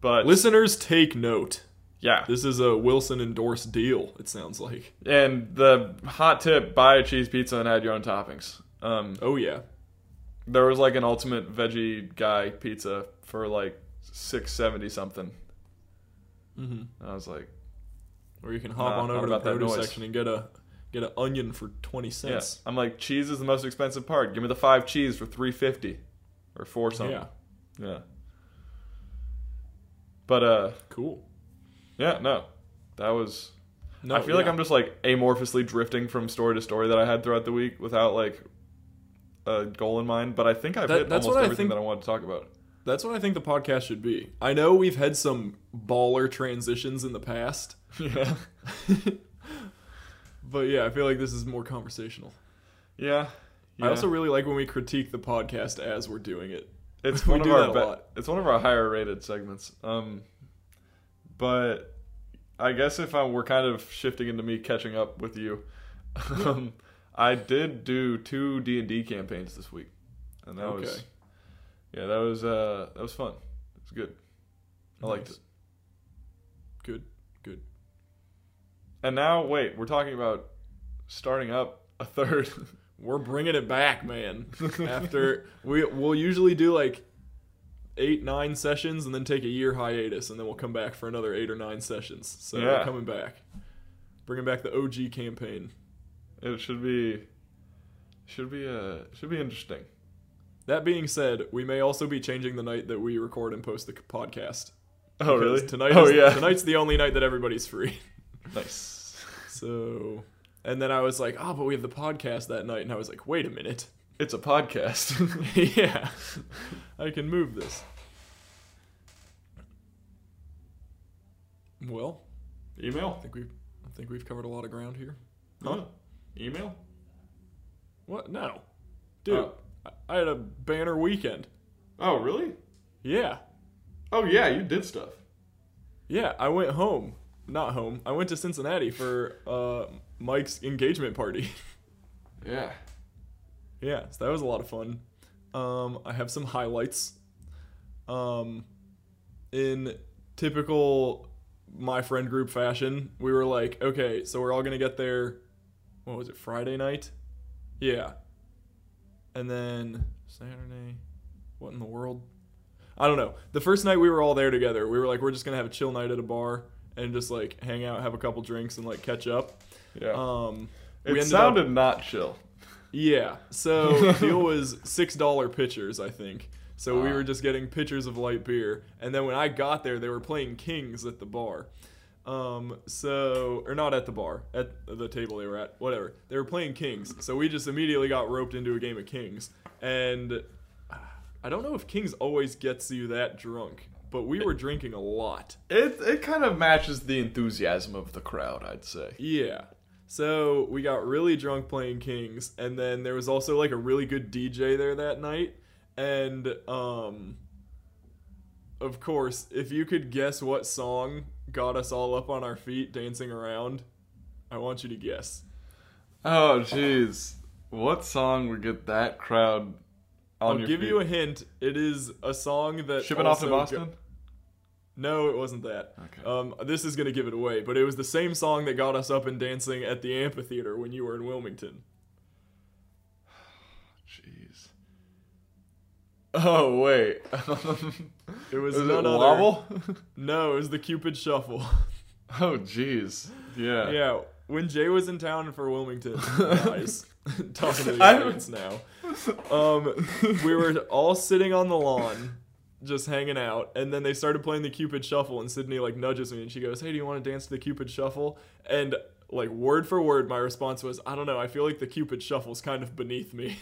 but Listeners, take note. yeah, This is a Wilson endorsed deal, it sounds like. and the hot tip: buy a cheese pizza and add your own toppings. Um, Oh, yeah. There was like an ultimate veggie guy pizza for like six seventy something. Mm-hmm. And I was like, Or you can hop Nah, on over to the produce section and get a get an onion for 20 yeah. cents. I'm like, cheese is the most expensive part. Give me the five cheese for three fifty, or four something. Yeah. Yeah. But uh, Cool. yeah, no, that was. No, I feel like. I'm just like amorphously drifting from story to story that I had throughout the week without like a goal in mind. But I think I've That- hit almost everything think- that I wanted to talk about. That's what I think the podcast should be. I know we've had some baller transitions in the past, yeah. but yeah, I feel like this is more conversational. Yeah. I also really like when we critique the podcast as we're doing it. it's we one of our be- it's one of our higher rated segments. Um, but I guess if I we're kind of shifting into me catching up with you, um, I did do two D and D campaigns this week, and that was Okay. yeah, that was uh that was fun. It was good. I liked it. Good, good. And now wait, we're talking about starting up a third. We're bringing it back, man. After we we'll usually do like eight, nine sessions, and then take a year hiatus, and then we'll come back for another eight or nine sessions. So we're Yeah. coming back, bringing back the OG campaign. It should be should be uh should be interesting. That being said, we may also be changing the night that we record and post the podcast. Oh really? Tonight oh is, yeah. Tonight's the only night that everybody's free. nice. So, and then I was like, oh, but we have the podcast that night, and I was like, wait a minute. It's a podcast. yeah, I can move this. Well, email. I think we've I think we've covered a lot of ground here. Huh? Email? What? No, dude, Oh. I, had a banner weekend. Oh, really? Yeah, Oh, yeah, you did stuff. yeah. I went home, not home. I went to Cincinnati for uh, Mike's engagement party. Yeah. Yeah, so that was a lot of fun. Um, I have some highlights. Um, in typical my friend group fashion, we were like, okay, so we're all gonna get there. What was it? Friday night? Yeah. And then Saturday. What in the world? I don't know. The first night we were all there together, we were like, we're just gonna have a chill night at a bar and just like hang out, have a couple drinks, and like catch up. Yeah. Um, it sounded up, not chill. yeah. So the deal was six dollar pitchers, I think. So we Ah. were just getting pitchers of light beer, and then when I got there, they were playing Kings at the bar. Um, so or not at the bar, at the table they were at, whatever. They were playing Kings, so we just immediately got roped into a game of Kings, and I don't know if Kings always gets you that drunk, but we were drinking a lot. It it kind of matches the enthusiasm of the crowd, I'd say. Yeah. So we got really drunk playing Kings, and then there was also like a really good DJ there that night. And um of course, if you could guess what song got us all up on our feet dancing around, I want you to guess. Oh, jeez. What song would get that crowd on I'll your give feet? you a hint. It is a song that Shipping off to also go- Boston? No, it wasn't that. Okay. Um, this is gonna give it away, but it was the same song that got us up and dancing at the amphitheater when you were in Wilmington. Jeez. Oh, wait. It was it none other. Wobble? No, it was the Cupid Shuffle. oh, jeez. Yeah. yeah, when Jay was in town for Wilmington, guys, talking to the audience now. Um, we were all sitting on the lawn, just hanging out, and then they started playing the Cupid Shuffle, and Sydney like nudges me, and she goes, "Hey, do you want to dance to the Cupid Shuffle?" And like word for word, my response was, "I don't know. I feel like the Cupid Shuffle's kind of beneath me."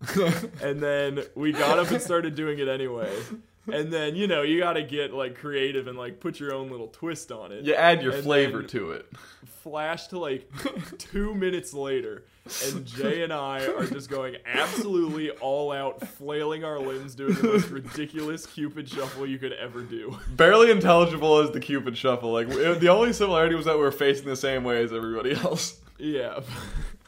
and then we got up and started doing it anyway. And then you know you got to get like creative and like put your own little twist on it. You add your And flavor then- to it. Flash to like two minutes later, and Jay and I are just going absolutely all out, flailing our limbs, doing the most ridiculous Cupid shuffle you could ever do. Barely intelligible as the Cupid Shuffle. Like it- the only similarity was that we were facing the same way as everybody else. Yeah,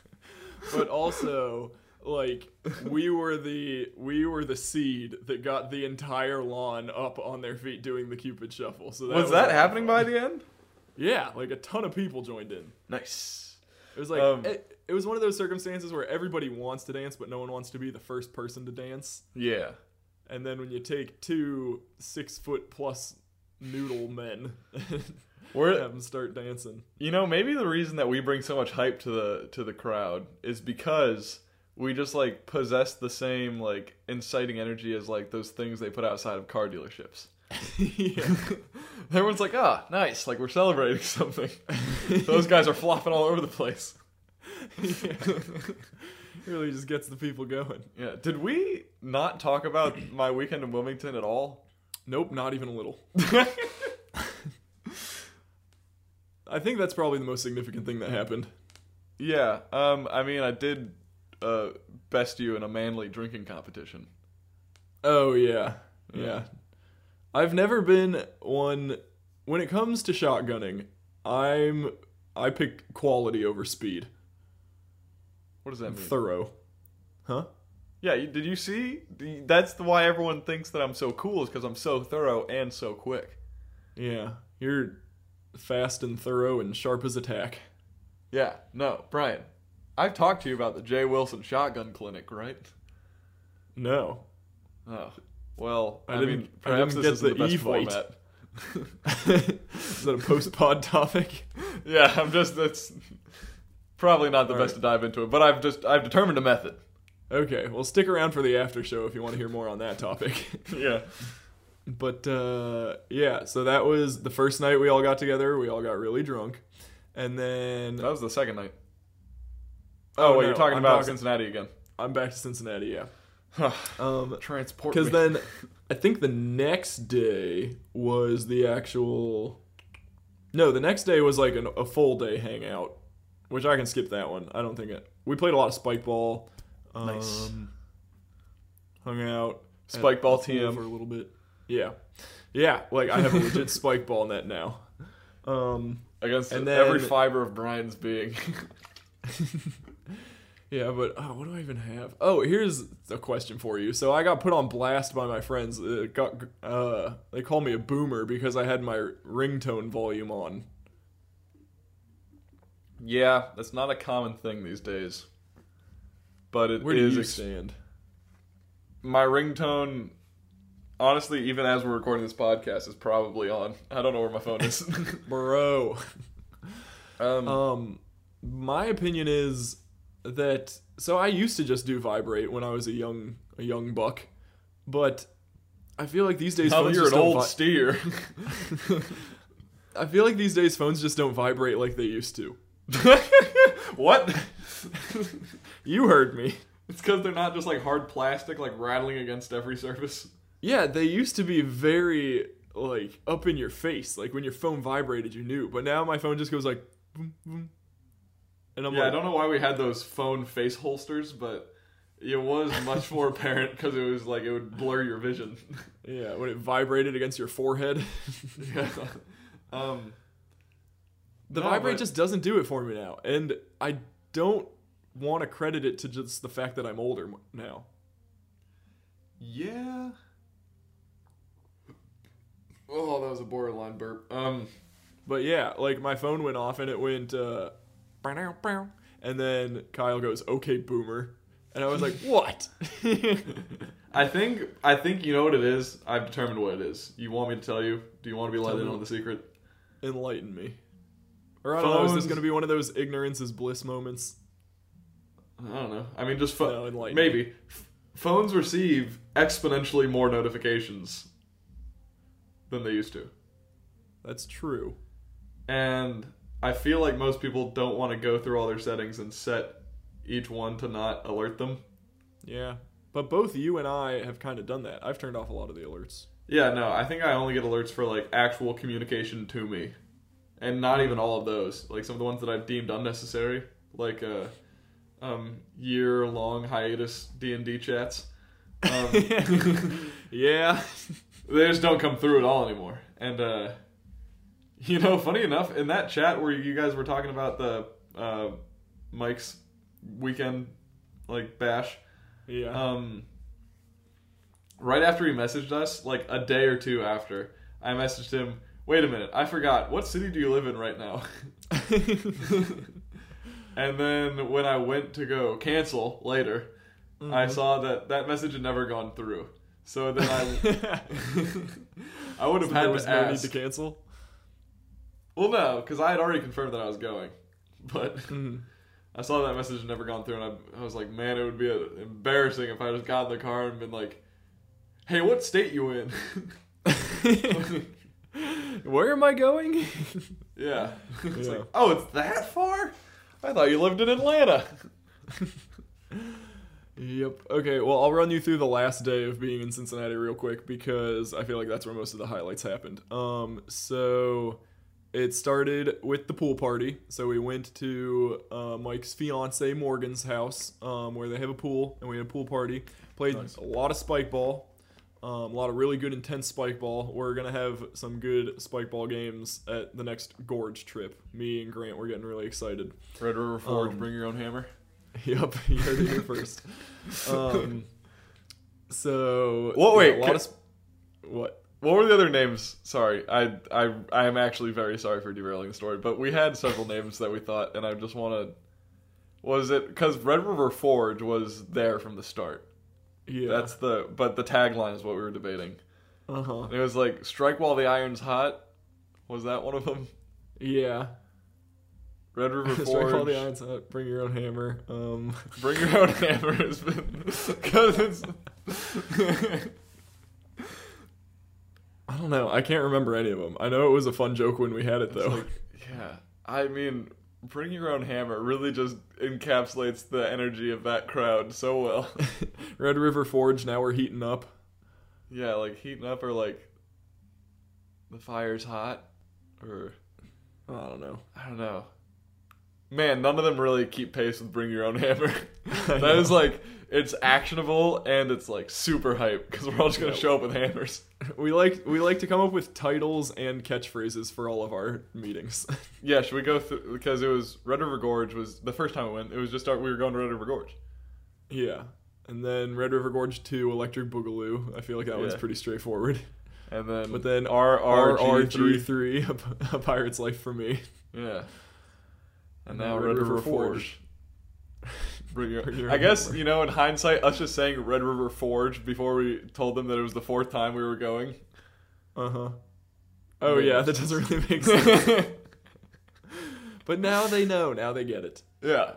but also like we were the we were the seed that got the entire lawn up on their feet doing the Cupid shuffle. So that Was was, that a lot of happening fun. by the end? Yeah, like a ton of people joined in. Nice. It was like Um, it, it was one of those circumstances where everybody wants to dance, but no one wants to be the first person to dance. Yeah. And then when you take two six foot plus noodle men and We're have them start dancing. You know, maybe the reason that we bring so much hype to the to the crowd is because we just like possess the same like inciting energy as like those things they put outside of car dealerships. Everyone's like, "Ah, nice! Like we're celebrating something." those guys are flopping all over the place. yeah. really just gets the people going. Yeah. Did we not talk about my weekend in Wilmington at all? Nope, not even a little. I think that's probably the most significant thing that happened. yeah. Um. I mean, I did uh best you in a manly drinking competition. Oh yeah. Yeah. Yeah. I've never been one when it comes to shotgunning, I'm I pick quality over speed. What does that mean? Thorough. Huh? Yeah, did you see? That's the why everyone thinks that I'm so cool is because I'm so thorough and so quick. Yeah. You're fast and thorough and sharp as a tack. Yeah, no, Bryan, I've talked to you about the Jay Wilson Shotgun Clinic, right? No. Oh, well, I I, didn't- mean, I perhaps didn't this get is the the best e-vite. format. Is that a post pod topic? Yeah, I'm just that's probably not the All best to dive into it, but I've just I've determined a method. Okay, well stick around for the after show if you want to hear more on that topic. Yeah, But uh, yeah, so that was the first night we all got together. We all got really drunk, and then that was the second night. Oh, Oh, wait, no, you're talking I'm about talking- Cincinnati again. I'm back to Cincinnati. Yeah, um, Transport. because then I think the next day was the actual. No, the next day was like an, a full day hangout, which I can skip that one. I don't think it. We played a lot of spike ball. Um, Nice. Hung out. at Spike ball TM. for a little bit. Yeah, yeah. Like I have a legit spike ball net now. Um, against and then- every fiber of Bryan's being. Yeah, but oh, what do I even have? Oh, here's a question for you. So I got put on blast by my friends. It got uh, they call me a boomer because I had my ringtone volume on. yeah, that's not a common thing these days. But it Where do is you ex- stand? my ringtone honestly, even as we're recording this podcast, is probably on. I don't know where my phone is. Bro. um, Um, my opinion is that so I used to just do vibrate when I was a young a young buck, but I feel like these days phones you're just an don't old vi- steer. I feel like these days phones just don't vibrate like they used to. what? You heard me. It's because they're not just like hard plastic, like rattling against every surface. Yeah, they used to be very like up in your face. Like when your phone vibrated, you knew. But now my phone just goes like, boom, boom. And I'm yeah, I don't know why we had those phone face holsters, but it was much more apparent because it was like it would blur your vision. yeah, when it vibrated against your forehead. yeah. Um. The no, vibrate but- just doesn't do it for me now, and I don't want to credit it to just the fact that I'm older now. Yeah. Oh, that was a borderline burp. Um. But yeah, like my phone went off and it went, uh, and then Kyle goes, "Okay, boomer," and I was like, "What?" I think I think you know what it is. I've determined what it is. You want me to tell you? Do you want to be let Tell in me. on the secret? Enlighten me. Or I don't know. Is this Phones- gonna be one of those ignorance is bliss moments? I don't know. I mean, just pho- No, enlighten maybe F- phones receive exponentially more notifications than they used to, That's true. and I feel like most people don't want to go through all their settings and set each one to not alert them. Yeah, but both you and I have kind of done that. I've turned off a lot of the alerts. Yeah, no, I think I only get alerts for like actual communication to me, and not even all of those. Like some of the ones that I've deemed unnecessary, like uh, um, year-long hiatus D and D chats. Um, yeah. they just don't come through at all anymore. And uh, you know, funny enough, in that chat where you guys were talking about the uh, Mike's weekend like bash, Yeah. um, right after he messaged us, like a day or two after, I messaged him. Wait a minute, I forgot. What city do you live in right now? and then when I went to go cancel later, I Mhm. saw that that message had never gone through. So then I, I would have So had there was to no ask. need to cancel. Well, no, because I had already confirmed that I was going, but Mhm. I saw that message had never gone through, and I, I was like, man, it would be uh embarrassing if I just got in the car and been like, "Hey, what state you in?" Where am I going? yeah, it's Yeah. like, oh, it's that far. I thought you lived in Atlanta. Yep. Okay, well, I'll run you through the last day of being in Cincinnati real quick because I feel like that's where most of the highlights happened. Um, so it started with the pool party. So we went to uh, Mike's fiance Morgan's house, um, where they have a pool, and we had a pool party. Played Nice. a lot of spike ball, um, a lot of really good intense spike ball. We're gonna have some good spike ball games at the next Gorge trip. Me and Grant, we're getting really excited. Red River Forge, Um, bring your own hammer. Yep, you heard it here first. Um, so yeah, wait, a lot can- of sp- what? What were the other names? Sorry, I I I am actually very sorry for derailing the story, but we had several names that we thought, and I just want to. Was it because Red River Forge was there from the start? Yeah, That's the but the tagline is what we were debating. uh huh. It was like strike while the iron's hot. Was that one of them? Yeah. Red River Forge. Strike Forge. the irons out. Bring your own hammer. Um, Bring your own hammer has been because it's. I don't know. I can't remember any of them. I know it was a fun joke when we had it though. like, yeah, I mean, bring your own hammer really just encapsulates the energy of that crowd so well. Red River Forge. Now we're heating up. yeah, like heating up or like the fire's hot or I don't know. I don't know. Man, none of them really keep pace with bring your own hammer. That is like it's actionable and it's like super hype because we're all just gonna show up with hammers. We like we like to come up with titles and catchphrases for all of our meetings. Yeah, should we go through because it was Red River Gorge was the first time we went. It was just our, we were going to Red River Gorge. yeah. And then Red River Gorge 2, Electric Boogaloo. I feel like that one's Yeah. pretty straightforward. And then But then RRG3. RRG3, A Pirate's Life for me. Yeah. And now Red, River Forge. Bring your, your I guess number. you know. In hindsight, us just saying Red River Forge before we told them that it was the fourth time we were going. Uh huh. Oh yeah, that doesn't really make sense. but now they know. Now they get it. yeah.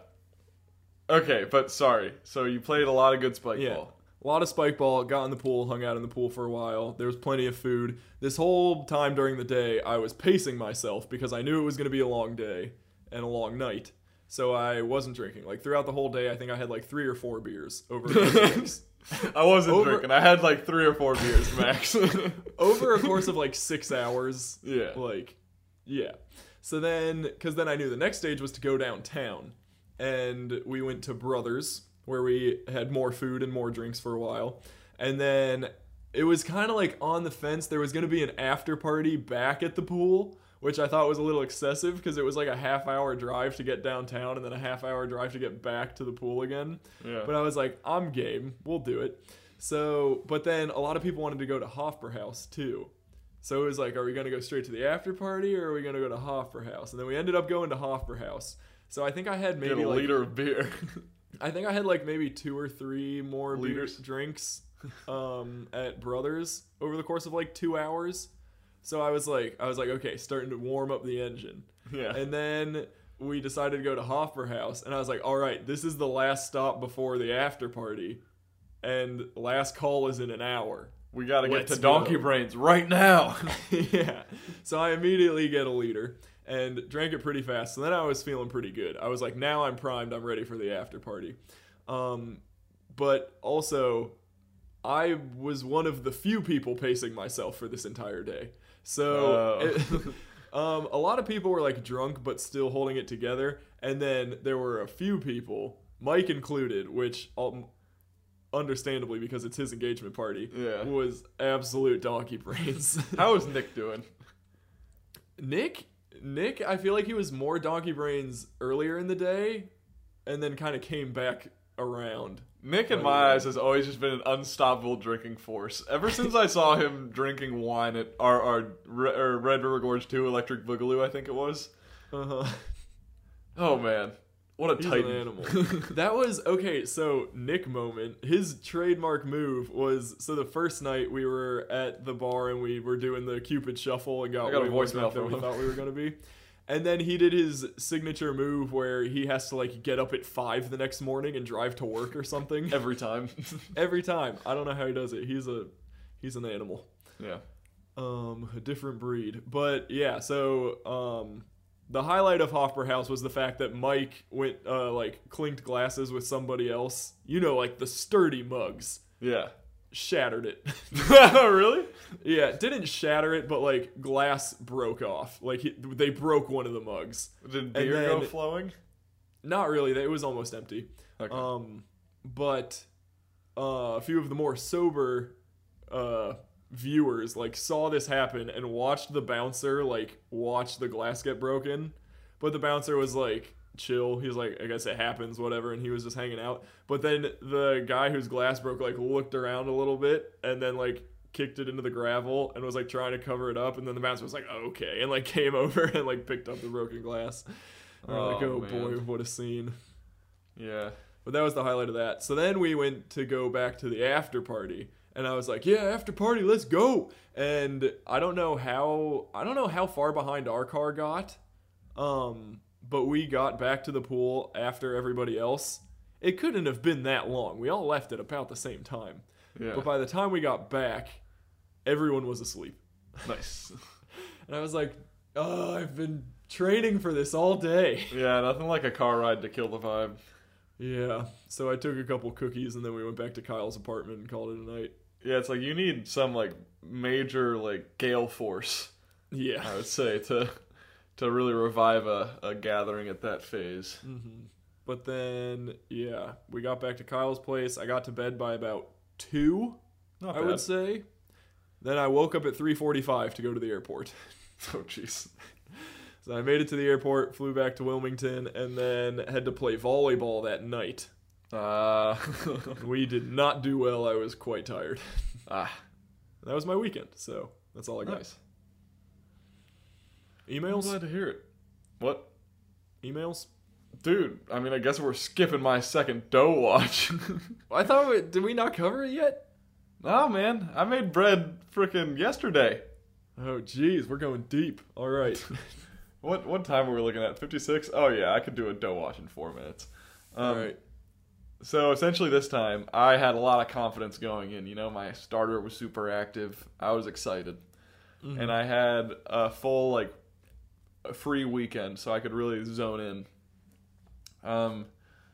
Okay, but sorry. So you played a lot of good spike Yeah. ball. A lot of spike ball, got in the pool, hung out in the pool for a while. There was plenty of food. This whole time during the day, I was pacing myself because I knew it was going to be a long day and a long night. So I wasn't drinking. Like throughout the whole day, I think I had like three or four beers over I wasn't Over- drinking. I had like three or four beers max. over a course of like six hours. Yeah. Like, yeah. So then, because then I knew the next stage was to go downtown. And we went to Brothers, where we had more food and more drinks for a while. And then it was kind of like on the fence. There was going to be an after party back at the pool, which I thought was a little excessive because it was like a half hour drive to get downtown and then a half hour drive to get back to the pool again. Yeah. But I was like, I'm game. We'll do it. So, but then a lot of people wanted to go to Hofbrauhaus too. So it was like, are we going to go straight to the after party or are we going to go to Hofbrauhaus? And then we ended up going to Hofbrauhaus. So I think I had Get maybe a like liter of beer. I think I had like maybe two or three more beer Liters. drinks um, at Brothers over the course of like two hours. So I was like, I was like, okay, starting to warm up the engine. yeah. And then we decided to go to Hofbrauhaus, and I was like, all right, this is the last stop before the after party, and last call is in an hour. we gotta get Let's to Donkey go. Brains right now. yeah. So I immediately get a liter and drank it pretty fast. So then I was feeling pretty good. I was like, now I'm primed. I'm ready for the after party. Um, but also, I was one of the few people pacing myself for this entire day. So Oh. it- um, a lot of people were like drunk but still holding it together. And then there were a few people, Mike included, which um, understandably because it's his engagement party, Yeah. was absolute donkey brains. How is Nick doing? Nick, Nick, I feel like he was more donkey brains earlier in the day, and then kind of came back around. Nick, in my eyes, has always just been an unstoppable drinking force. Ever since I saw him drinking wine at our, our or Red River Gorge 2 Electric Boogaloo, I think it was. Uh-huh. Oh man, what a He's titan! an animal. that was okay. So Nick moment, his trademark move was so the first night we were at the bar and we were doing the Cupid shuffle and got, I got a voicemail from we thought we were gonna be. And then he did his signature move where he has to like get up at five the next morning and drive to work or something. Every time. Every time. I don't know how he does it. He's a he's an animal. yeah. Um, a different breed. But yeah, so um the highlight of Hofbrauhaus was the fact that Mike went uh like clinked glasses with somebody else. You know, like the sturdy mugs. Yeah. Shattered it. really? yeah, didn't shatter it, but like glass broke off. Like he, they broke one of the mugs. Did beer go flowing? Not really. It was almost empty. Okay. Um, but uh, a few of the more sober uh, viewers like saw this happen and watched the bouncer like watch the glass get broken. But the bouncer was like chill. He's like, I guess it happens, whatever, and he was just hanging out. But then the guy whose glass broke like looked around a little bit and then like kicked it into the gravel and was like trying to cover it up and then the bouncer was like okay and like came over and like picked up the broken glass. We're like, Oh, oh boy, what a scene. yeah. But that was the highlight of that. So then we went to go back to the after party. And I was like, yeah, after party, let's go. And I don't know how I don't know how far behind our car got. Um, but we got back to the pool after everybody else. It couldn't have been that long. We all left at about the same time. Yeah. But by the time we got back, everyone was asleep. nice. And I was like, oh, I've been training for this all day. Yeah, nothing like a car ride to kill the vibe. Yeah. So I took a couple cookies and then we went back to Kyle's apartment and called it a night. Yeah, it's like you need some like major like gale force, Yeah. I would say, to to really revive a, a gathering at that phase. hmm But then, yeah, we got back to Kyle's place. I got to bed by about two, Not I bad. would say. Then I woke up at 3:45 to go to the airport. Oh jeez. So I made it to the airport, flew back to Wilmington, and then had to play volleyball that night. Uh, We did not do well. I was quite tired. ah, That was my weekend, so that's all I got. nice. I'm Emails? glad to hear it. What? Emails? Dude, I mean, I guess we're skipping my second dough watch. I thought we, did we not cover it yet? oh man, I made bread frickin' yesterday. Oh jeez, we're going deep. All right. What what time were we looking at? Fifty six. Oh yeah, I could do a dough watch in four minutes. Um, All right. So essentially, this time I had a lot of confidence going in. You know, my starter was super active. I was excited, Mm-hmm. and I had a full like a free weekend, so I could really zone in. Um,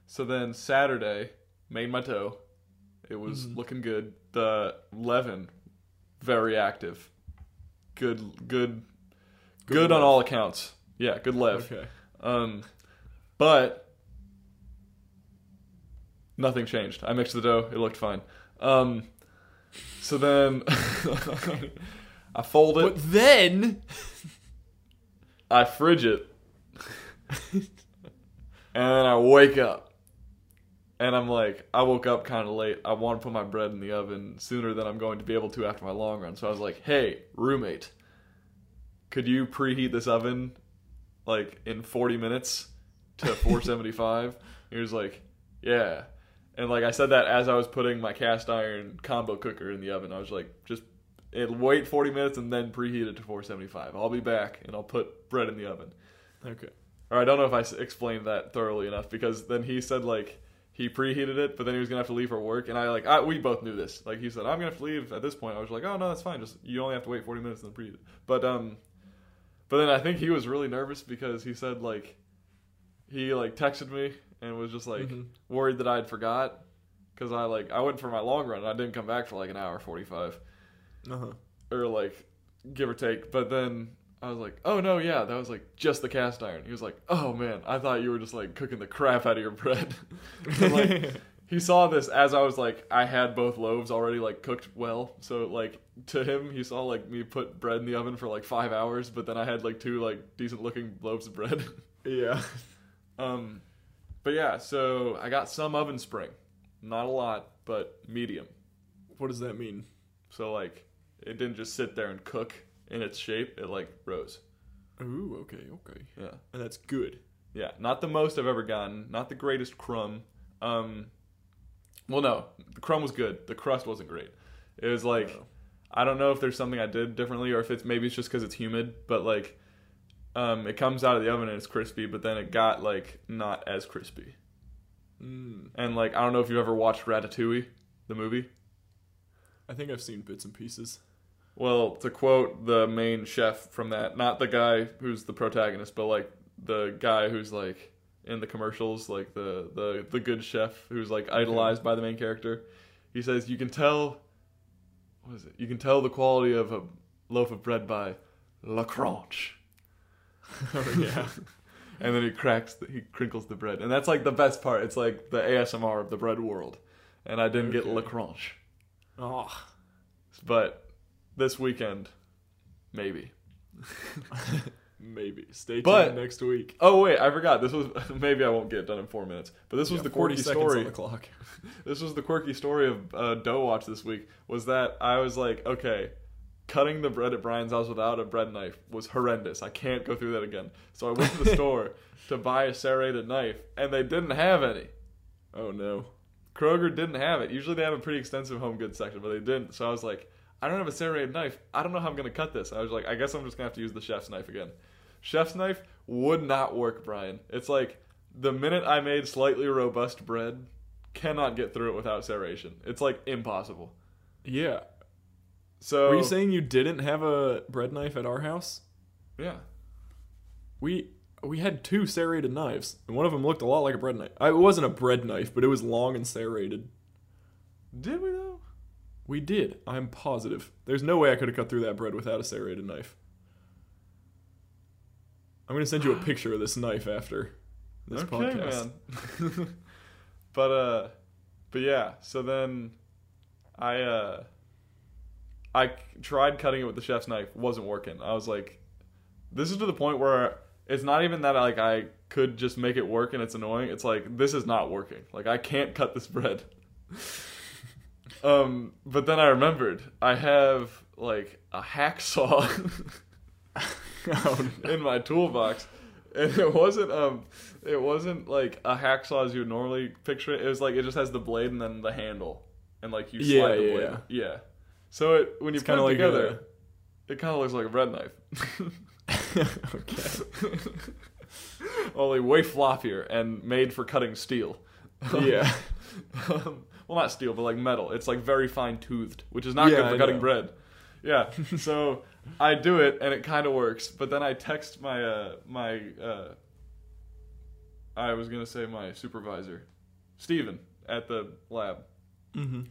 so then Saturday made my dough. It was Mhm. looking good. The leaven, very active. Good, good, good, on all accounts. Yeah, good lev. Okay. Um, but nothing changed. I mixed the dough; it looked fine. Um, so then I fold it, But then I fridge it, and then I wake up, and I'm like, I woke up kind of late. I want to put my bread in the oven sooner than I'm going to be able to after my long run. So I was like, Hey, roommate, could you preheat this oven like in 40 minutes to 475? he was like, Yeah. And like I said that as I was putting my cast iron combo cooker in the oven, I was like, just it wait 40 minutes and then preheat it to 475. I'll be back and I'll put bread in the oven. Okay. Or I don't know if I explained that thoroughly enough because then he said like he preheated it, but then he was gonna have to leave for work, and I like I, we both knew this. Like he said, I'm gonna have to leave at this point. I was like, oh no, that's fine. Just you only have to wait 40 minutes and then preheat it. But um, but then I think he was really nervous because he said like he like texted me and was just like Mhm. worried that I'd forgot because I like I went for my long run and I didn't come back for like an hour 45 Uh huh. or like give or take. But then I was like, oh no, yeah, that was like just the cast iron. He was like, oh man, I thought you were just like cooking the crap out of your bread. Like he saw this as I was like, I had both loaves already like cooked well. So like to him, he saw like me put bread in the oven for like five hours, but then I had like two like decent looking loaves of bread. yeah. um, but yeah, so I got some oven spring, not a lot, but medium. What does that mean? So like it didn't just sit there and cook in its shape; it like rose. Ooh. Okay. Okay. Yeah, And that's good. yeah. Not the most I've ever gotten. Not the greatest crumb. Um, well, no, the crumb was good. The crust wasn't great. It was like Oh. I don't know if there's something I did differently, or if it's maybe it's just because it's humid. But like, um, it comes out of the oven and it's crispy, but then it got like not as crispy. Mm. And like, I don't know if you've ever watched Ratatouille, the movie. I think I've seen bits and pieces. Well, to quote the main chef from that, not the guy who's the protagonist, but like the guy who's like in the commercials, like the the the good chef who's like idolized by the main character. He says you can tell what is it? You can tell the quality of a loaf of bread by la crunch. oh yeah. And then he cracks, the, he crinkles the bread, and that's like the best part. It's like the ASMR of the bread world, and I didn't get la crunch, oh. but this weekend, maybe. Maybe. Stay tuned But- next week. Oh wait, I forgot. This was maybe I won't get done in four minutes. But this was the 40 quirky story. on the clock. This was the quirky story of uh, Dough Watch this week. Was that I was like, okay, cutting the bread at Bryan's house without a bread knife was horrendous. I can't go through that again. So I went to the store to buy a serrated knife, and they didn't have any. Oh no. Kroger didn't have it. Usually they have a pretty extensive home goods section, but they didn't. So I was like, I don't have a serrated knife. I don't know how I'm gonna cut this. I was like, I guess I'm just gonna have to use the chef's knife again. Chef's knife would not work, Bryan. It's like the minute I made slightly robust bread, cannot get through it without serration. It's like impossible. Yeah. So Were you saying you didn't have a bread knife at our house? yeah? We we had two serrated knives, and one of them looked a lot like a bread knife. It wasn't a bread knife, but it was long and serrated. Did we though? We did. I'm positive. There's no way I could have cut through that bread without a serrated knife. I'm gonna send you a picture of this knife after this okay, podcast. man. but uh, but yeah. So then, I uh, I tried cutting it with the chef's knife. Wasn't working. I was like, this is to the point where it's not even that like I could just make it work and it's annoying. It's like this is not working. Like I can't cut this bread. um, but then I remembered I have like a hacksaw Oh, in my toolbox. and it wasn't um, it wasn't like a hacksaw as you would normally picture it. It was like it just has the blade and then the handle, and like you slide Yeah, the yeah, blade. yeah. Yeah. So it when you It's put it like together, it kind of looks like a bread knife. okay. Only way floppier and made for cutting steel. Yeah. um, well, not steel, but like metal. It's like very fine toothed, which is not Yeah, good for I cutting know. bread. Yeah. so I do it, and it kind of works. But then I text my uh, my uh, I was gonna say my supervisor, Steven, at the lab. Mm-hmm.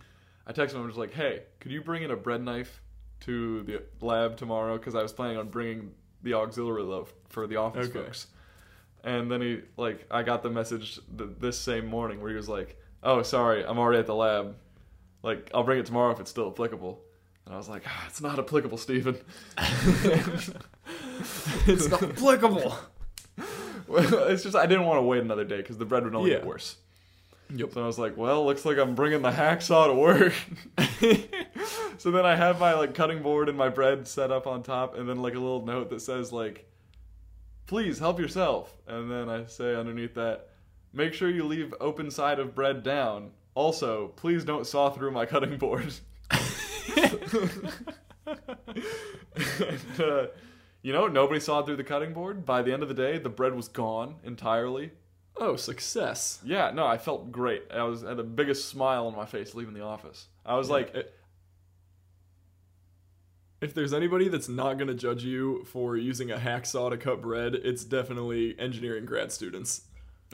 I text him. I was like, "Hey, could you bring in a bread knife to the lab tomorrow? Because I was planning on bringing the auxiliary loaf for the office Okay. folks." And then he like, I got the message th- this same morning where he was like, "Oh, sorry, I'm already at the lab. Like, I'll bring it tomorrow if it's still applicable." And I was like, ah, "It's not applicable, Stephen. It's not applicable. it's just I didn't want to wait another day because the bread would only get worse. Yep. So I was like, well, looks like I'm bringing the hacksaw to work. so then I have my like cutting board and my bread set up on top, and then like a little note that says like, please help yourself. And then I say underneath that, make sure you leave open side of bread down. Also, please don't saw through my cutting board. and, uh, you know, nobody saw through the cutting board. By the end of the day, the bread was gone entirely. Oh, success. Yeah, no, I felt great. I was had the biggest smile on my face leaving the office. I was like, It- if there's anybody that's not going to judge you for using a hacksaw to cut bread, it's definitely engineering grad students.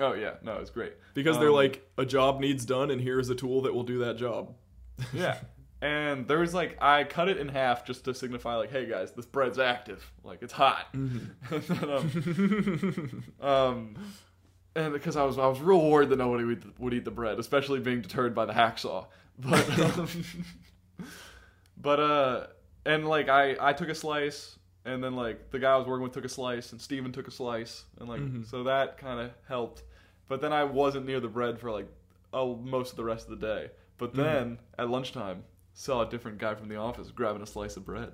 Oh yeah, no, it's great Because they're Um, like, a job needs done, and here's a tool that will do that job. yeah. And there was like I cut it in half just to signify like, hey guys, this bread's active, like it's hot. and then, um, um, and because I was I was real worried that nobody would, would eat the bread, especially being deterred by the hacksaw. But um, but uh, and like I I took a slice, and then like the guy I was working with took a slice, and Steven took a slice, and like Mhm. so that kind of helped. But then I wasn't near the bread for like oh most of the rest of the day. But mm-hmm. then at lunchtime, saw a different guy from the office grabbing a slice of bread,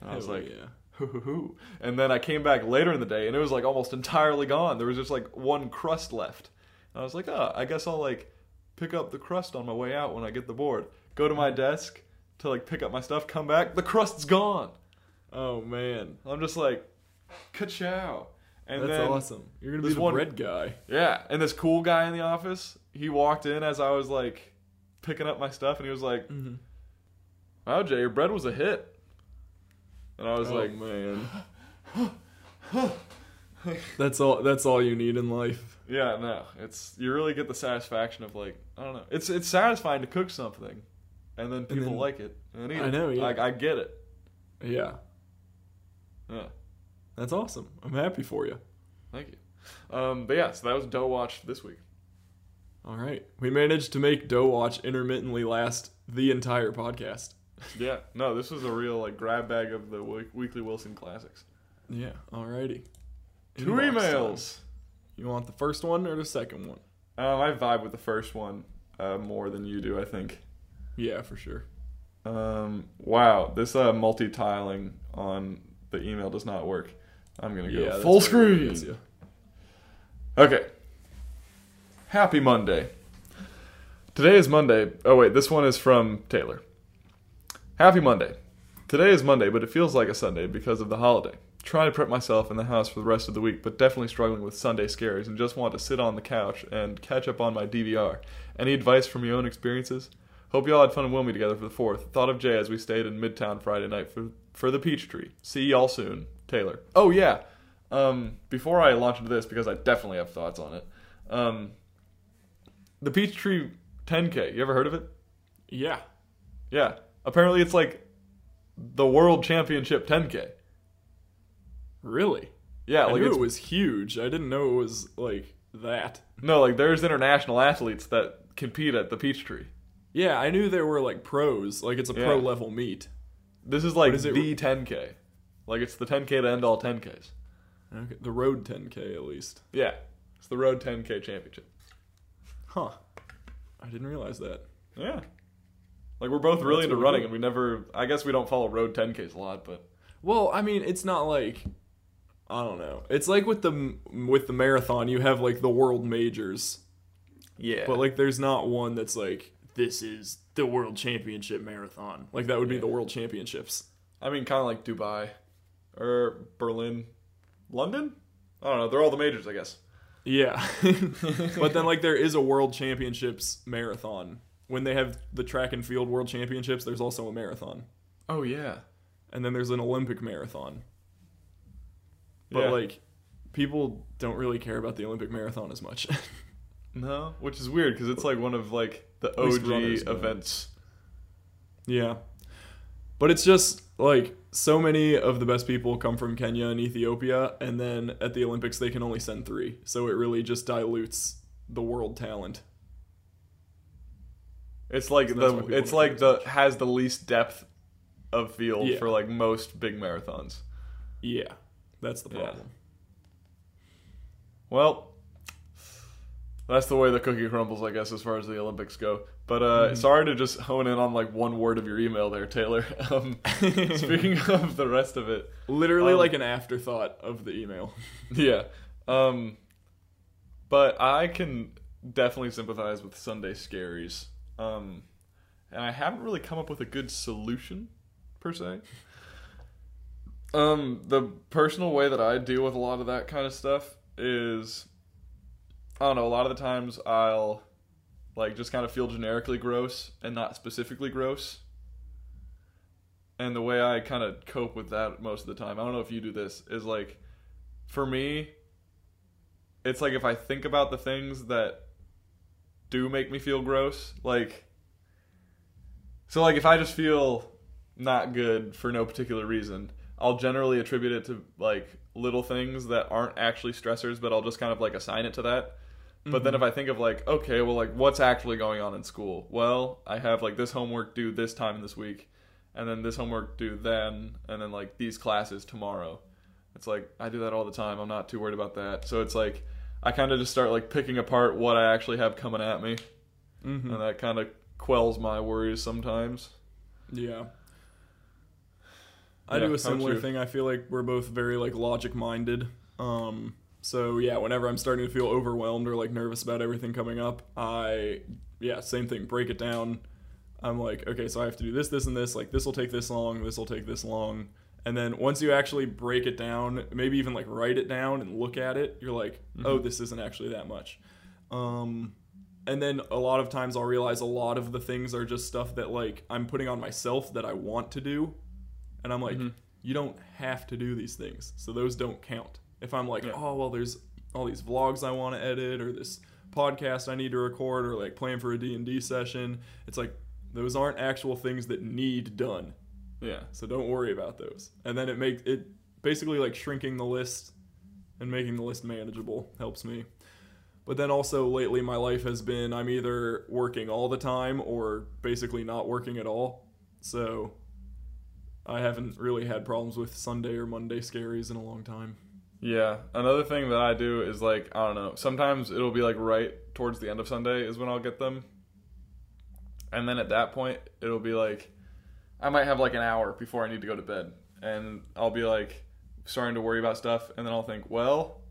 and I was Hell like. yeah. hoo hoo hoo. And then I came back later in the day and it was like almost entirely gone. There was just like one crust left. And I was like, oh, I guess I'll like pick up the crust on my way out when I get the board. Go to my mm-hmm. desk to like pick up my stuff, come back, the crust's gone. Oh, man. I'm just like, ka-chow. And That's then, awesome. You're to be the one- bread guy. Yeah, and this cool guy in the office, he walked in as I was like picking up my stuff and he was like, Mm-hmm. wow, Jay, your bread was a hit. And I was oh, like, man. that's all. That's all you need in life. Yeah, no. It's you really get the satisfaction of like I don't know. It's it's satisfying to cook something, and then people then- like it and eat I it. know, yeah. Like I get it. Yeah, Yeah, that's awesome. I'm happy for you. thank you. Um, but yeah, so that was Dough Watch this week. All right, we managed to make Dough Watch intermittently last the entire podcast. Yeah, no, this was a real like grab bag of the week- Weekly Wilson classics. Yeah. Alrighty. Two Inbox emails. time. You want the first one or the second one? Um, I vibe with the first one uh, more than you do, I think. Yeah, for sure. Um, wow, this uh, multi-tiling on the email does not work. I'm gonna go Yeah, full screen. ya. Okay. Happy Monday. Today is Monday. Oh, wait, this one is from Taylor. Happy Monday. Today is Monday, but it feels like a Sunday because of the holiday. Trying to prep myself in the house for the rest of the week, but definitely struggling with Sunday scares and just want to sit on the couch and catch up on my DVR. Any advice from your own experiences? Hope you all had fun in Wilmy together for the 4th. Thought of Jay as we stayed in Midtown Friday night for, for the Peachtree. See y'all soon. Taylor. Oh, yeah. Um, before I launch into this, because I definitely have thoughts on it, um, the Peachtree 10K. You ever heard of it? Yeah. Yeah. Apparently, it's like the World Championship 10K. Really? Yeah, I like knew it was huge. I didn't know it was like that. no, like there's international athletes that compete at the Peachtree. Yeah, I knew there were like pros. Like it's a pro Yeah. level meet. This is like is it- the 10K. Like it's the 10K to end all 10Ks. Okay. The road 10k at least. Yeah, it's the Road 10K Championship. Huh. I didn't realize that. Yeah. Like we're both really That's into running, and we never. I guess we don't follow Road 10Ks a lot, but Well, I mean, it's not like I don't know. It's like with the with the marathon, you have like the world majors, Yeah. but like there's not one that's like this is the world championship marathon. Like that would be Yeah. the world championships. I mean, kind of like Dubai or Berlin, London. I don't know. They're all the majors, I guess. Yeah. but then like there is a world championships marathon. When they have the track and field world championships, there's also a marathon. Oh yeah. And then there's an Olympic marathon. But Yeah. like people don't really care about the Olympic marathon as much. No, which is weird because it's like one of like the OG runners events. yeah. But it's just like so many of the best people come from Kenya and Ethiopia and then at the Olympics they can only send 3. So it really just dilutes the world talent. It's like So the it's like the much. has the least depth of field Yeah. for like most big marathons. Yeah. That's the Yeah. problem. Well, that's the way the cookie crumbles, I guess, as far as the Olympics go. But uh, Mm-hmm. sorry to just hone in on like one word of your email there, Taylor. Um, speaking of the rest of it, Literally Um, like an afterthought of the email. yeah. Um, but I can definitely sympathize with Sunday scaries. Um, and I haven't really come up with a good solution per se. Um, the personal way that I deal with a lot of that kind of stuff is I don't know, a lot of the times I'll like just kind of feel generically gross and not specifically gross. And the way I kind of cope with that most of the time, I don't know if you do this, is like for me it's like if I think about the things that do make me feel gross, like so like if I just feel not good for no particular reason, I'll generally attribute it to like little things that aren't actually stressors, but I'll just kind of like assign it to that. But then if I think of like, okay, well like what's actually going on in school? Well, I have like this homework due this time this week, and then this homework due then, and then like these classes tomorrow. It's like I do that all the time. I'm not too worried about that. So it's like I kind of just start like picking apart what I actually have coming at me, Mm-hmm. and that kind of quells my worries sometimes. Yeah. I Yeah, do a similar thing. I feel like we're both very like logic minded. Um so yeah, whenever I'm starting to feel overwhelmed or like nervous about everything coming up, I yeah, same thing, break it down. I'm like, okay, so I have to do this, this and this, like this will take this long, this will take this long. And then once you actually break it down, maybe even like write it down and look at it, you're like, oh, this isn't actually that much. Um and then a lot of times I'll realize a lot of the things are just stuff that like I'm putting on myself that I want to do. And I'm like, Mhm. you don't have to do these things. So those don't count. If I'm like, Yeah. oh, well, there's all these vlogs I want to edit or this podcast I need to record or like plan for a D&D session, it's like those aren't actual things that need done. Yeah. So don't worry about those. And then it makes it basically like shrinking the list and making the list manageable helps me. But then also lately my life has been I'm either working all the time or basically not working at all. So I haven't really had problems with Sunday or Monday scaries in a long time. Yeah. Another thing that I do is like I don't know. Sometimes it'll be like right towards the end of Sunday is when I'll get them, and then at that point it'll be like I might have like an hour before I need to go to bed, and I'll be like starting to worry about stuff, and then I'll think, well,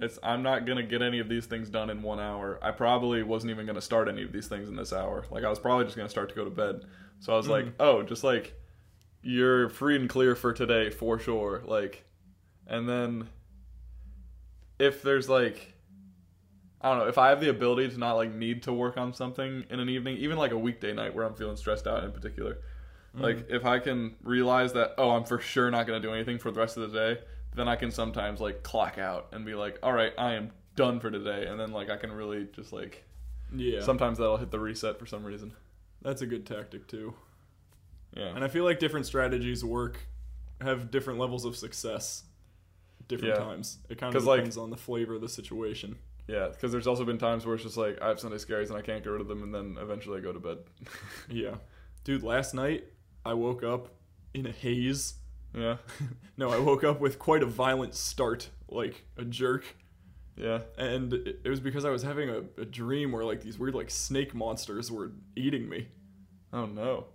it's I'm not gonna get any of these things done in one hour. I probably wasn't even gonna start any of these things in this hour. Like I was probably just gonna start to go to bed. So I was like, mm. oh, just like you're free and clear for today for sure. Like, and then if there's like I don't know, if I have the ability to not like need to work on something in an evening, even like a weekday night where I'm feeling stressed out in particular, mm-hmm. like if I can realize that oh, I'm for sure not going to do anything for the rest of the day, then I can sometimes like clock out and be like, all right, I am done for today, and then like I can really just like Yeah. sometimes that'll hit the reset for some reason. that's a good tactic too. Yeah. And I feel like different strategies work have different levels of success different Yeah. times. It kind of 'Cause, like- depends on the flavor of the situation. Yeah, because there's also been times where it's just like I have Sunday scaries and I can't get rid of them, and then eventually I go to bed. Yeah. Dude, last night I woke up in a haze. yeah, No, I woke up with quite a violent start, like a jerk. yeah, And it it was because I was having a, a dream where like these weird like snake monsters were eating me. oh no.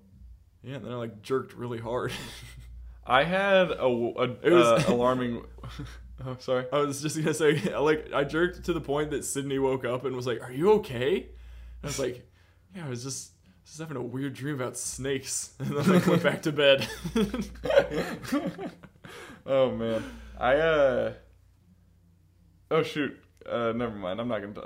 Yeah, and then I like jerked really hard. I had a, a, It was- uh, alarming. oh, sorry. I was just gonna say, like, I jerked to the point that Sydney woke up and was like, "Are you okay?" And I was like, "Yeah, I was just just having a weird dream about snakes," and then I went back to bed. oh man, I uh. Oh shoot. Uh, never mind. I'm not gonna. T-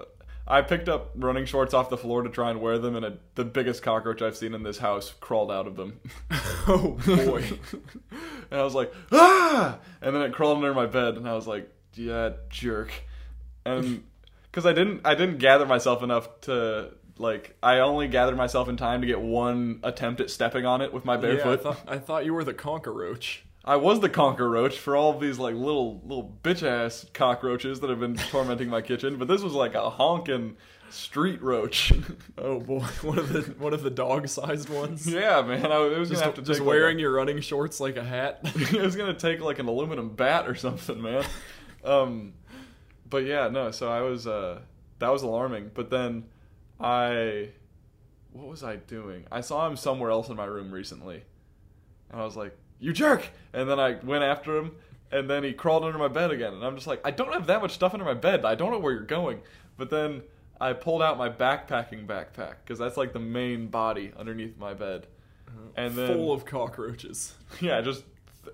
I picked up running shorts off the floor to try and wear them, and a, the biggest cockroach I've seen in this house crawled out of them. oh boy! and I was like, ah! And then it crawled under my bed, and I was like, yeah, jerk. And because I didn't, I didn't gather myself enough to like, I only gathered myself in time to get one attempt at stepping on it with my bare yeah, I foot. thought I thought you were the conquer roach. I was the conquer roach for all of these like little little bitch ass cockroaches that have been tormenting my kitchen, but this was like a honking street roach. Oh boy, one of the one of the dog sized ones. yeah, man, I it was Just, gonna have to just take, wearing a- your running shorts like a hat. it was gonna take like an aluminum bat or something, man. Um, but yeah, no. So I was uh, that was alarming. But then I, what was I doing? I saw him somewhere else in my room recently, and I was like, "You jerk!" And then I went after him, and then he crawled under my bed again, and I'm just like, "I don't have that much stuff under my bed. I don't know where you're going." But then I pulled out my backpacking backpack because that's like the main body underneath my bed, and then full of cockroaches. yeah, just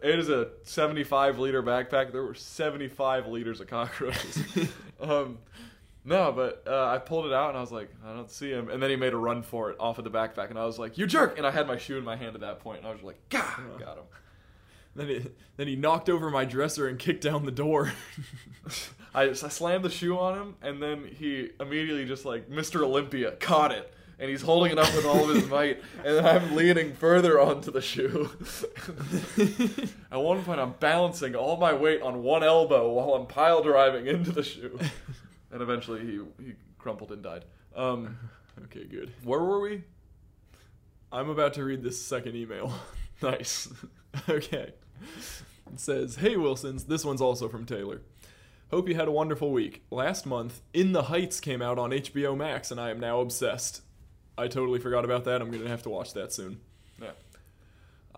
it is a 75 liter backpack. There were 75 liters of cockroaches. um, no, but uh, I pulled it out and I was like, I don't see him. And then he made a run for it off of the backpack, and I was like, you jerk! And I had my shoe in my hand at that point, and I was like, Gah! got him. Then he then he knocked over my dresser and kicked down the door. I, I slammed the shoe on him, and then he immediately just like Mr. Olympia caught it, and he's holding it up with all of his might, and then I'm leaning further onto the shoe. At one point, I'm balancing all my weight on one elbow while I'm pile driving into the shoe, and eventually he he crumpled and died. Um, okay, good. where were we? I'm about to read this second email. Nice. okay. It says, Hey Wilsons, this one's also from Taylor. Hope you had a wonderful week. Last month, In the Heights came out on HBO Max, and I am now obsessed. I totally forgot about that. I'm going to have to watch that soon. Yeah.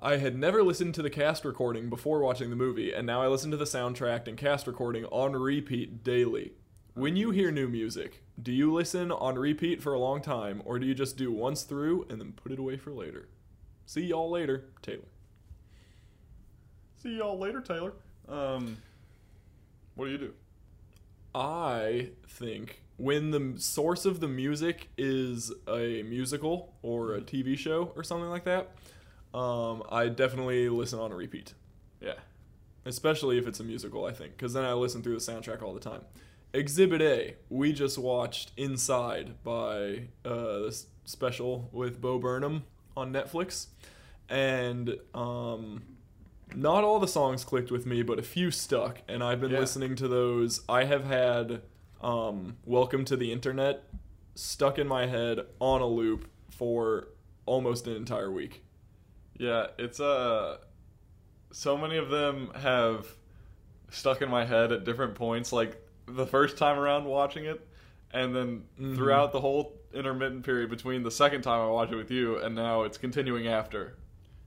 I had never listened to the cast recording before watching the movie, and now I listen to the soundtrack and cast recording on repeat daily. When you hear new music, do you listen on repeat for a long time, or do you just do once through and then put it away for later? See y'all later, Taylor. See y'all later, Taylor. Um, what do you do? I think when the source of the music is a musical or a TV show or something like that, um, I definitely listen on a repeat. Yeah. especially if it's a musical, I think, because then I listen through the soundtrack all the time. Exhibit A, we just watched Inside by uh, this special with Bo Burnham on Netflix, and um, not all the songs clicked with me, but a few stuck, and I've been Yeah. listening to those. I have had um, Welcome to the Internet stuck in my head on a loop for almost an entire week. Yeah, it's uh so many of them have stuck in my head at different points like the first time around watching it and then Mhm. throughout the whole intermittent period between the second time I watched it with you and now it's continuing after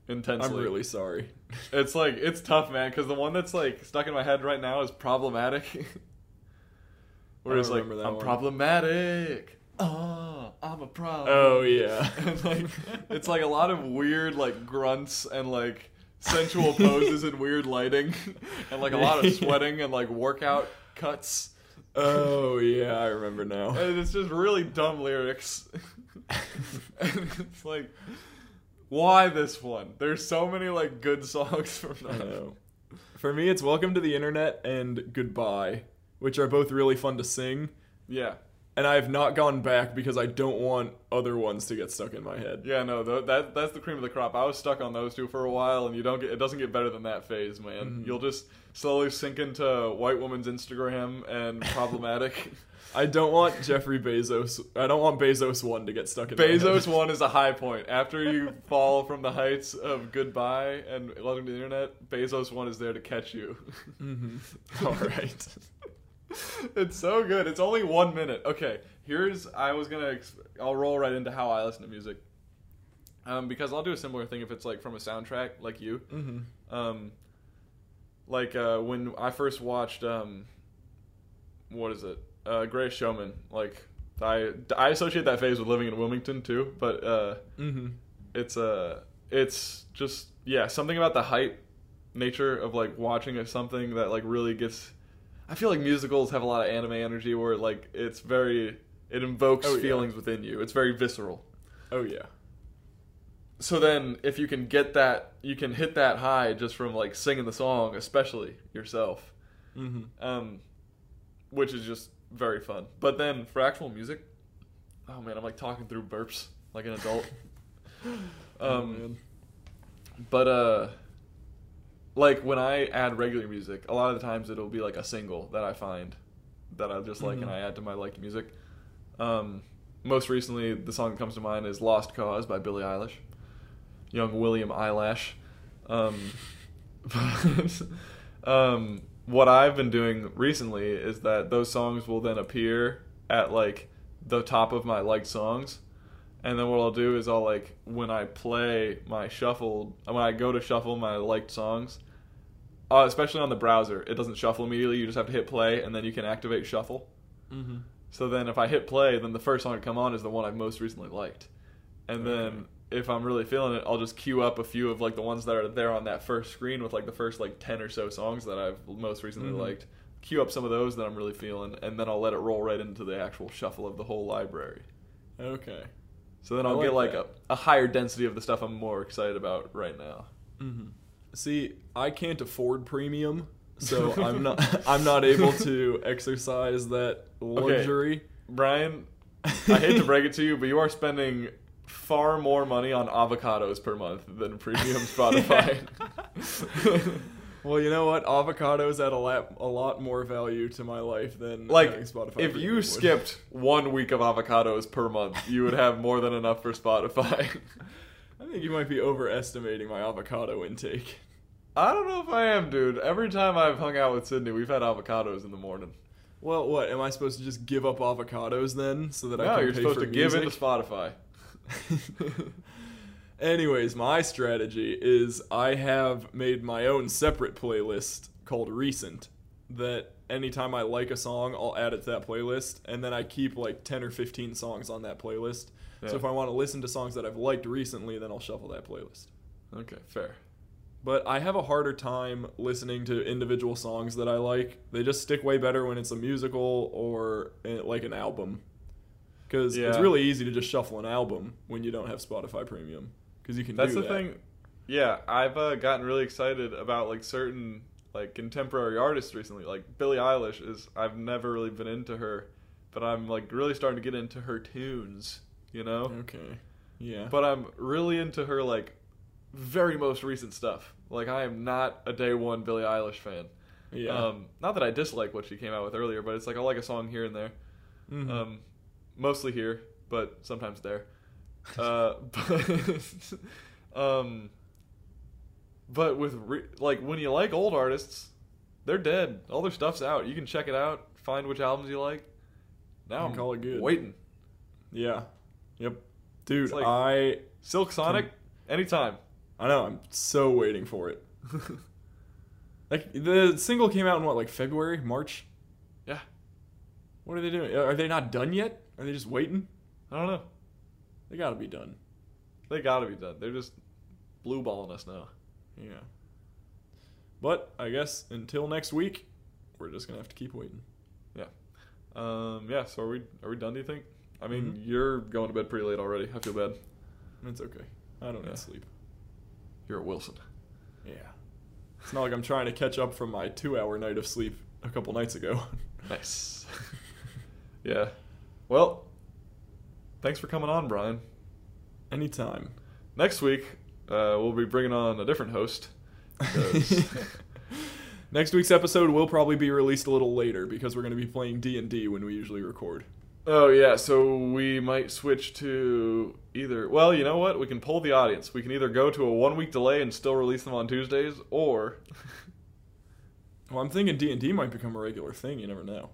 intensely. I'm really sorry. It's like it's tough, man, cuz the one that's like stuck in my head right now is problematic. Where it's like I'm one. problematic. Oh, I'm a problem. Oh yeah. and like it's like a lot of weird like grunts and like sensual poses and weird lighting and like a lot of sweating and like workout cuts Oh yeah, I remember now. and it's just really dumb lyrics and it's like why this one there's so many like good songs from that. For me, it's "Welcome to the Internet" and "Goodbye," which are both really fun to sing. yeah And I have not gone back because I don't want other ones to get stuck in my head. yeah no th- that that's the cream of the crop i was stuck on those two for a while and you don't get it doesn't get better than that phase man Mhm. you'll just slowly sink into white woman's instagram and problematic I don't want Jeffrey Bezos. I don't want Bezos one to get stuck in my Bezos head. one is a high point. After you fall from the heights of goodbye and welcome to the internet, Bezos one is there to catch you. Mhm. All right. it's so good. It's only one minute. Okay, here's I was gonna. I'll roll right into how I listen to music. Um, because I'll do a similar thing if it's like from a soundtrack, like you. Mm-hmm. Um, like uh, when I first watched, um, what is it? Uh, Greatest Showman. Like I, I associate that phase with living in Wilmington too, but uh, Mm-hmm. it's uh, it's just yeah, something about the hype nature of like watching a, something that like really gets. I feel like musicals have a lot of anime energy where like it's very it invokes Oh, yeah. feelings within you. It's very visceral. Oh yeah. So then, if you can get that, you can hit that high just from like singing the song, especially yourself, Mm-hmm. um, which is just very fun. But then for actual music, oh man, I'm like talking through burps like an adult. Oh, um, but uh, like when I add regular music, a lot of the times it'll be like a single that I find that I just like and Mhm. I add to my liked music. Um, most recently, the song that comes to mind is "Lost Cause" by Billie Eilish, young William Eyelash. Um, but, um, what I've been doing recently is that those songs will then appear at like the top of my liked songs. And then what I'll do is I'll like when I play my shuffle when I go to shuffle my liked songs, uh, especially on the browser, it doesn't shuffle immediately. You just have to hit play and then you can activate shuffle. Mm-hmm. So then if I hit play, then the first song to come on is the one I've most recently liked. And then if I'm really feeling it, I'll just queue up a few of like the ones that are there on that first screen with like the first like 10 or so songs that I've most recently Mhm. liked. Queue up some of those that I'm really feeling and then I'll let it roll right into the actual shuffle of the whole library. Okay. So then I'll get like like a, a higher density of the stuff I'm more excited about right now. Mm-hmm. See, I can't afford premium, so I'm not. I'm not able to exercise that luxury. Bryan, I hate to break it to you, but you are spending far more money on avocados per month than premium Spotify. Well, you know what? Avocados add a lot, a lot more value to my life than like Spotify. if you would. skipped one week of avocados per month, you would have more than enough for Spotify. I think you might be overestimating my avocado intake. I don't know if I am, dude. Every time I've hung out with Sydney, we've had avocados in the morning. Well, what am I supposed to just give up avocados then, so that I No, can you're pay supposed for to give music? into Spotify. Anyways, my strategy is I have made my own separate playlist called Recent that anytime I like a song, I'll add it to that playlist and then I keep like 10 or 15 songs on that playlist. Yeah. So if I want to listen to songs that I've liked recently, then I'll shuffle that playlist. Okay, fair. But I have a harder time listening to individual songs that I like. They just stick way better when it's a musical or eh, like an album. Because it's really easy to just shuffle an album when you don't have Spotify Premium. Because you can That's the that. thing. Yeah, I've uh, gotten really excited about like certain like contemporary artists recently. Like Billie Eilish is I've never really been into her, but I'm like really starting to get into her tunes, you know? Okay. Yeah. But I'm really into her like very most recent stuff. Like I am not a day one Billie Eilish fan. yeah. Um, not that I dislike what she came out with earlier, but it's like I like a song here and there. Mhm. Um, mostly here, but sometimes there. Uh, but, um, but with re- like when you like old artists, they're dead. All their stuff's out. You can check it out, find which albums you like. Now I'm call it good. waiting. yeah. Yep. Dude, like- I Silk Sonic, anytime. I know I'm so waiting for it. like the single came out in what like February, March. Yeah, What are they doing? Are they not done yet? Are they just waiting? I don't know. They got to be done. They gotta be done. They're just blue balling us now. Yeah. But I guess until next week, we're just gonna have to keep waiting. Yeah. Um, yeah. So are we? Are we done? Do you think? I mean, Mhm. you're going to bed pretty late already. I feel bad. It's okay. I don't Yeah. need sleep. You're at Wilson. Yeah. It's not like I'm trying to catch up from my two-hour night of sleep a couple nights ago. Nice. yeah. Well, thanks for coming on, Bryan. Anytime. Next week, uh, we'll be bringing on a different host. Next week's episode will probably be released a little later because we're going to be playing D and D when we usually record. Oh yeah, so we might switch to either. Well, you know what? We can pull the audience. We can either go to a one-week delay and still release them on Tuesdays, or Well, I'm thinking D and D might become a regular thing. You never know.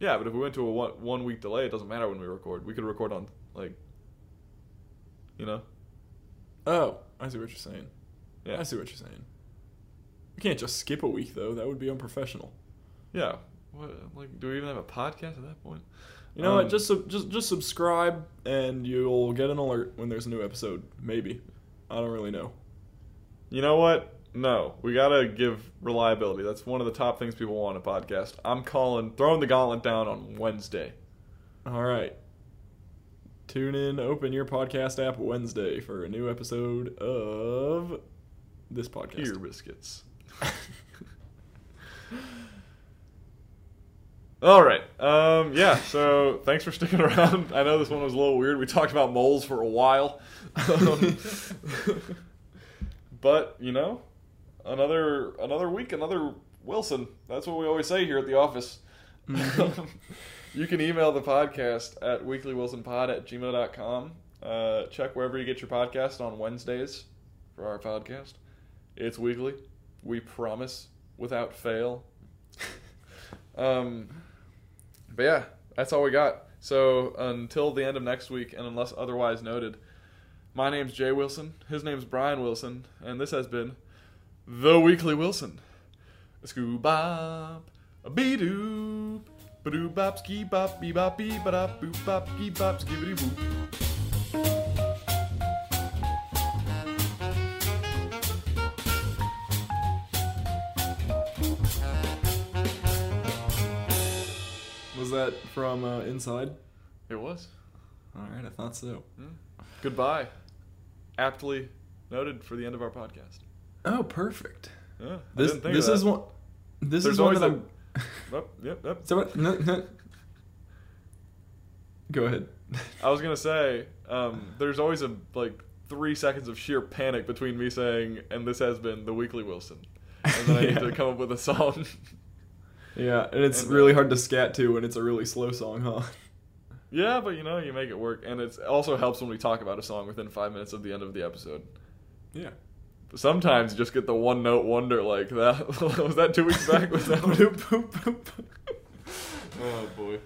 yeah. But if we went to a one one-week delay, it doesn't matter when we record. We could record on like You know? Oh, I see what you're saying. Yeah. I see what you're saying. We can't just skip a week though. That would be unprofessional. Yeah. What? Like, do we even have a podcast at that point? You know Um, what? Just sub- just just subscribe and you'll get an alert when there's a new episode. Maybe. I don't really know. You know what? No, we gotta give reliability. That's one of the top things people want in a podcast. I'm calling, throwing the gauntlet down on Wednesday. All right. Tune in, open your podcast app Wednesday for a new episode of this podcast. Here, biscuits. All right. Um, yeah. So thanks for sticking around. I know this one was a little weird. We talked about moles for a while, Um, but you know, another another week, another Wilson. That's what we always say here at the office. you can email the podcast at weeklywilsonpod at gmail.com. Uh, check wherever you get your podcast on Wednesdays for our podcast. It's weekly. We promise without fail. um, but yeah, that's all we got. So until the end of next week, and unless otherwise noted, my name's Jay Wilson. His name's Bryan Wilson, and this has been the Weekly Wilson. Scoo bop, a bee doop, ba doo bop, ski bop, bee bop, bee ba da boop bop, bop, skibbity boop. That from uh, Inside? It was. All right, I thought so. Goodbye. Aptly noted for the end of our podcast. Oh, perfect. Yeah, This this is one. This There's is one that a- I'm. Oh, yep, yep. So what? No, no. Go ahead. I was gonna say, um, there's always a like three seconds of sheer panic between me saying, "And this has been the Weekly Wilson," and then I need to come up with a song. Yeah, and it's And, really uh, hard to scat to when it's a really slow song, huh? yeah, but you know, you make it work, and it also helps when we talk about a song within five minutes of the end of the episode. Yeah. But sometimes you just get the one note wonder like that. was that two weeks back? Was that? oh boy.